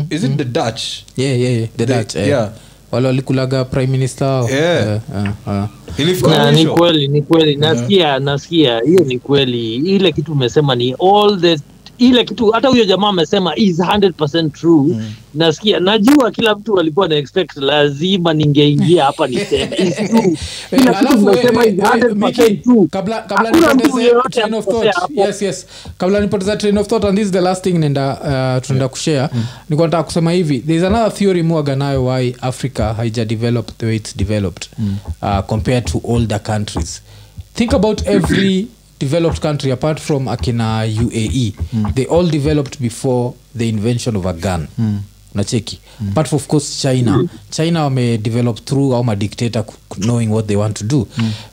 S5: is it the dutch?
S1: Yeah, yeah, yeah. the
S5: The-
S1: Dutch,
S5: yeah.
S1: Wale walikulaga prime minister wao.
S5: Yeah.
S1: yeah, eh, eh.
S2: Na, ni kweli ni kweli nasikia nasikia hiyo ni kweli ile kitu umesema ni all the ile kitu hata huyo jamaa amesema is 100% true. Nasikia najua kila mtu alikuwa na expect lazima ningeingia hapa niseme is true.
S1: Eh,
S2: kila kitu nimesema
S1: eh,
S2: is
S1: eh,
S2: 100%
S1: Miki,
S2: true.
S1: kabla kabla
S2: Hakuna
S1: nipoteze train of thought. yes yes. Kabla nipoteza train of thought and this is the last thing nenda uh, tunaenda kushare. Nilikuwa nataka kusema hivi there is another theory muaga nayo why africa haija develop the way it's developed uh, compared to older countries. Think about every developed country apart from akina uae they all developed before the invention of a gun. Nacheki apart of course china. China wamedevelop through au madictator knowing what they want to do.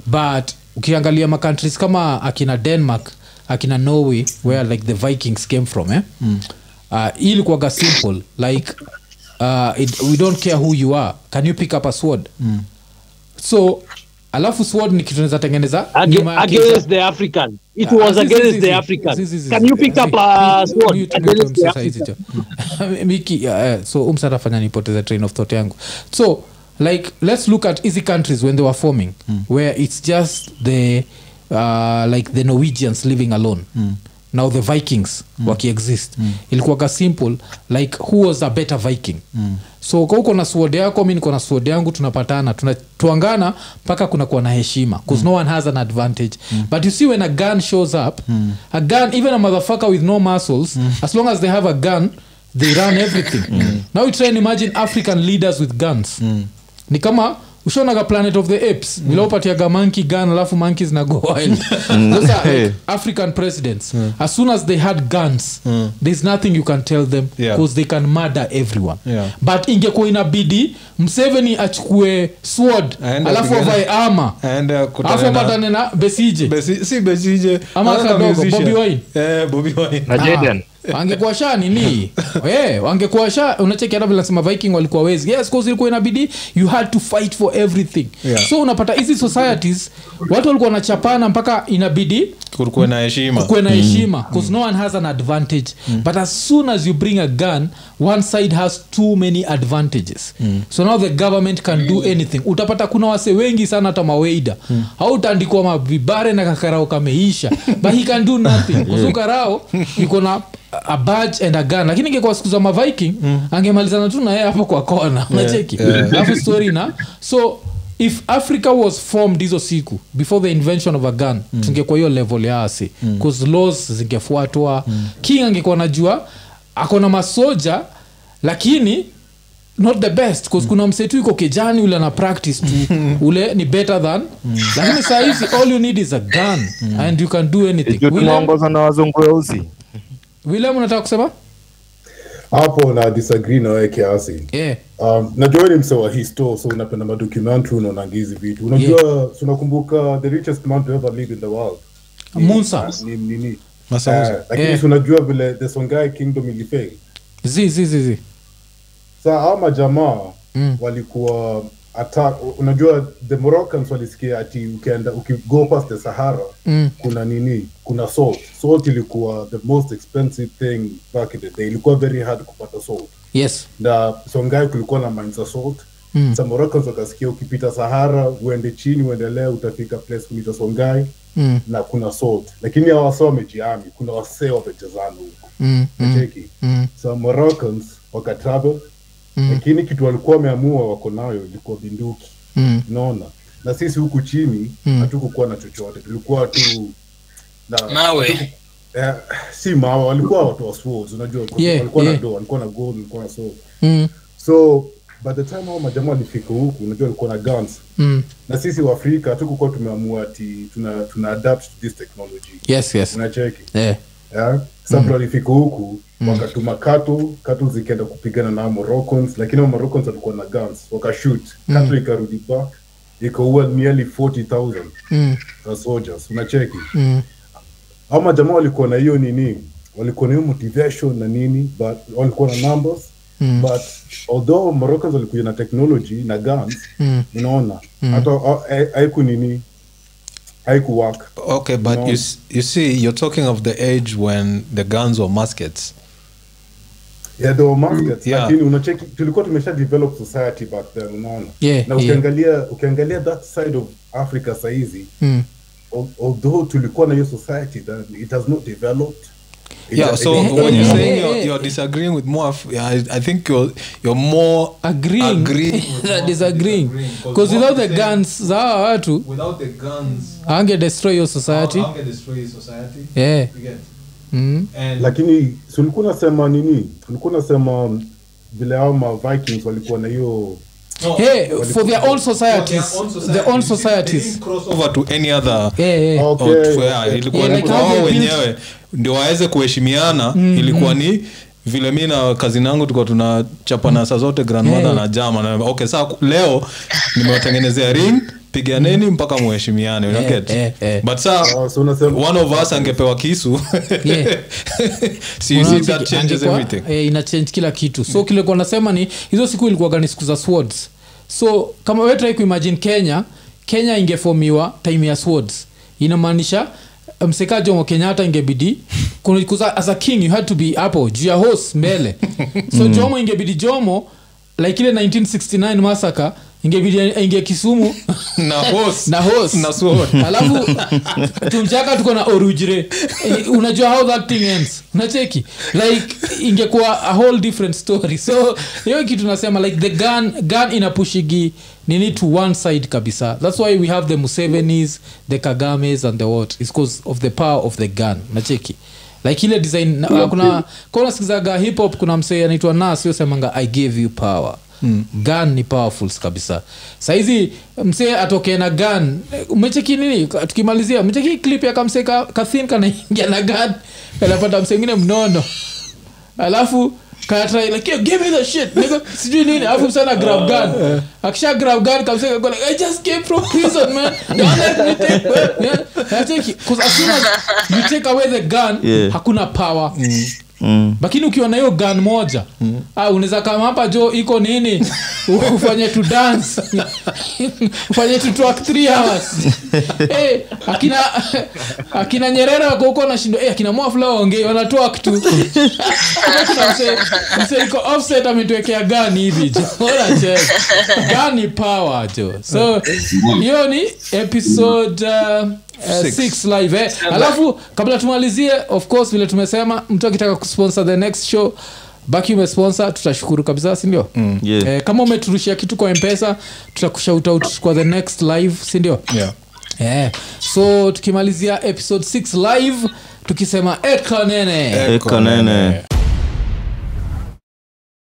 S1: But ukiangalia macountries kama akina denmark akina norway where like the vikings came from eh? uh, hii ilikuwaga simple like uh, it, we don't care who you are. Can you pick up a sword? So alafu sword ni kitu naweza tengeneza
S2: Ag-
S1: nyuma ya kichwa.
S2: against the african. It was
S1: zi- zi-
S2: against the african.
S1: Zi- zi- zi-
S2: can you pick up a sword?
S1: mute- mute
S2: against the african.
S1: miki yeah, yeah. so umsatafanya nipoteze train of thought yangu. So like let's look at easy countries when they were forming where it's just the uh, like the norwegians living alone now the vikings wakiexist ilikuwaga simple like who was a better viking? So kauko na suode yako mi niko na suode yangu tunapatana tunatuangana mpaka kunakuwa na heshima bcause no one has an advantage. But you see when a gun shows up a gun even a motherfucker with no muscles as long as they have a gun they run everything. Now you try and imagine african leaders with guns. Ni kama ushaonaga planet of the apes mm. upatiaga monkey gun alafu monkeys na go wild sasa like african presidents as soon as they had guns there's nothing you can tell them
S5: Yeah.
S1: they can murder everyone
S5: Yeah.
S1: but ingekuwa inabidi mseveni achukue sword
S5: Aende
S1: alafu avae ama alafu apatane na besije
S5: Besi- si besije
S1: Ama kadogo. Bobby Wine.
S5: Eh, Bobby Wine.
S9: na Jaden.
S1: Wangekuwa sha nini? Eh, wangekuwa sha unacheki hata vile nasema viking walikuwa wezi. Yes cause ilikuwa inabidi you had to fight for everything.
S5: Yeah.
S1: so unapata hizi societies watu walikuwa wanachapana mpaka inabidi
S5: kulikuwa na heshima.
S1: Na heshima bcause no one has an advantage. But as soon as you bring a gun one side has too many advantages. So now the government can do anything. Utapata kuna wase wengi sana hata maweida hautaandikwa mavibare na kakarao kameisha. But he can do nothing. Yeah. karao iko na a badge and a gun. Lakini ingekuwa siku za maviking angemalizana tu na yeye hapo kwa kona. Unacheki? Alafu story na so if africa was formed hizo siku before the invention of a gun mm. tungekuwa hiyo level ya asi bcause laws zingefuatwa. Mm. king angekuwa najua akona masoja lakini not the best mm. kuna msetu iko kijani ule ana practice tu. Ule ni better than lakini sahizi all you need is a gun and you can do anything.
S9: Juu na wazungu weusi.
S1: William unataka kusema
S11: hapo na disagree na wewe kiasi
S1: yeah.
S11: um, najua ni mse wa histo so unapenda madocumentary unaonanga hizi vitu unajua yeah. unakumbuka the richest man to ever live in the world Ni-
S1: Musa.
S11: ni nini
S5: Masa
S11: uh,
S5: Musa.
S11: lakini
S1: Yeah.
S11: si unajua vile the songai kingdom ilifail
S1: zi zi zi zi
S11: saa hao majamaa
S1: Mm.
S11: walikuwa attack unajua the moroccans walisikia ati ukienda ukigo past the sahara
S1: Mm.
S11: kuna nini kuna salt salt ilikuwa the most expensive thing back in the day ilikuwa very hard kupata salt
S1: yes
S11: na songai kulikuwa na mines za salt
S1: Mm.
S11: sa moroccans wakasikia ukipita sahara uende chini uendelee utafika place kunaitwa songai
S1: mm.
S11: na kuna salt lakini hawa wasee wamejiami kuna wasee wamechezana huko
S1: Mm. Mm. Mm.
S11: so moroccans wakatravel
S1: Mm.
S11: lakini kitu walikuwa wameamua wako nayo ilikuwa binduki
S1: Mm.
S11: naona na sisi huku chini
S1: Mm.
S11: hatukukuwa na chochote tulikuwa tu na
S3: mawe
S11: eh, si mawe walikuwa watu wa swords unajua
S1: Yeah,
S11: walikuwa
S1: yeah.
S11: na do walikuwa na gold walikuwa na sword
S1: Mm.
S11: so by the time hao majamaa walifika huku unajua walikuwa na guns
S1: Mm.
S11: na sisi waafrika hatukukuwa tumeamua ati tuna, tuna adapt to this technology
S1: yes yes
S11: unacheki
S1: yeah.
S11: Yeah? Sasa walifika huku wakatuma katu katu zikaenda kupigana na Moroccans lakini Moroccans walikuwa na guns wakashoot katu ikarudi back ikaua nearly 40000
S1: Mm.
S11: soldiers unacheki
S1: Mm.
S11: au majamaa walikuwa na hiyo nini walikuwa na hiyo motivation na nini but walikuwa na numbers
S1: Mm.
S11: but although Moroccans walikuja na technology na guns
S1: Mm.
S11: unaona hata haiku nini haiku work
S5: okay but
S11: No.
S5: you, you see you're talking of the age when the guns were muskets
S11: yeah, they were muskets
S5: Yeah.
S11: lakini unacheki tulikuwa tumesha develop society back then unaona
S1: Yeah,
S11: na
S1: yeah.
S11: ukiangalia ukiangalia that side of africa saizi
S1: Mm.
S11: although tulikuwa na hiyo society that it has not developed
S5: yeah so when you're saying you're, you're disagreeing with more yeah, I, I think you're you're more
S1: agreeing.
S5: Agreeing.
S1: than disagreeing. Because without the guns za hawa watu
S5: without the guns
S1: ange destroy your society.
S5: destroy society.
S1: Yeah. mm.
S5: and
S11: lakini sulikuwa nasema nini? Ulikuwa nasema um, vile hao ma vikings walikuwa na hiyo
S1: hey, for their own societies. Their own societies.
S5: cross over to any other
S1: yeah, yeah.
S11: Okay,
S5: Oh, yeah, ilikuwa
S1: Yeah, like
S5: wao wenyewe. ndio waweze kuheshimiana. Ilikuwa ni vile mi na kazini yangu tulikuwa tunachapana saa zote grandmother
S1: Yeah.
S5: na jama na okay saa leo nimewatengenezea ring piganeni mpaka muheshimiane
S1: Yeah, yeah, yeah.
S5: but saa
S11: Oh,
S5: one of us angepewa kisu.
S1: Yeah.
S5: that changes everything.
S1: eh, ina change kila kitu. So kile kwa nasema ni hizo siku ilikuwaga ni siku za swords. So kama wetrai kuimagine kenya kenya ingefomiwa time ya swords. Inamaanisha mseka jomo kenyatta ingebidi as a king you had to be hapo juu ya hos mbele. So jomo ingebidi jomo like ile 1969 masaka ingebidi aingie kisumu.
S5: Na horse
S1: na hos
S5: na sword.
S1: Alafu tumchaka tuko na orujre unajua how that thing ends. Nacheki like ingekuwa a whole different story. So hiyo kitu nasema like the gun gun inapushigi nini to one side kabisa. That's why we have the musevenis the kagames and the what? Is because of the power of the gun. Nacheki like ile design na, kuna kuna sikizaga hip hop kuna msee anaitwa nas yosemanga i gave you power mm. gun ni powerful kabisa saizi msee atokee na gun umecheki nini tukimalizia umecheki clip ya kamsee ka, kathin kanaingia na gun kanapata msee ngine mnono alafu kanatrai like, give me the shit nigga sijui nini alafu msana grab gun akisha grab gun kamsee kako like i just came from prison man don't let me take yeah. Take it. As soon as you take away the gun
S7: Yeah.
S1: hakuna power
S7: Mm.
S1: Lakini ukiwa na hiyo gan moja mm. unaweza kama hapa jo iko nini? Ufanye tu dance. Ufanye tu talk three hours. Hey, akina akina nyerere wako huko nashindo hey, akina mwafula waongei wanatwak tu. Mse- iko offset ametuwekea gani hivi jo Unacheza. gani power jo. So hiyo ni episode uh, uh,
S5: Six.
S1: six live eh. alafu kabla tumalizie of course vile tumesema mtu akitaka kusponsor the next show baki umesponsor tutashukuru kabisa sindio mm.
S7: Yeah.
S1: eh, kama umeturushia kitu kwa mpesa tutakushout out kwa the next live sindio
S5: yeah.
S1: eh. so tukimalizia episode 6 live tukisema ekanene
S7: Eko nene.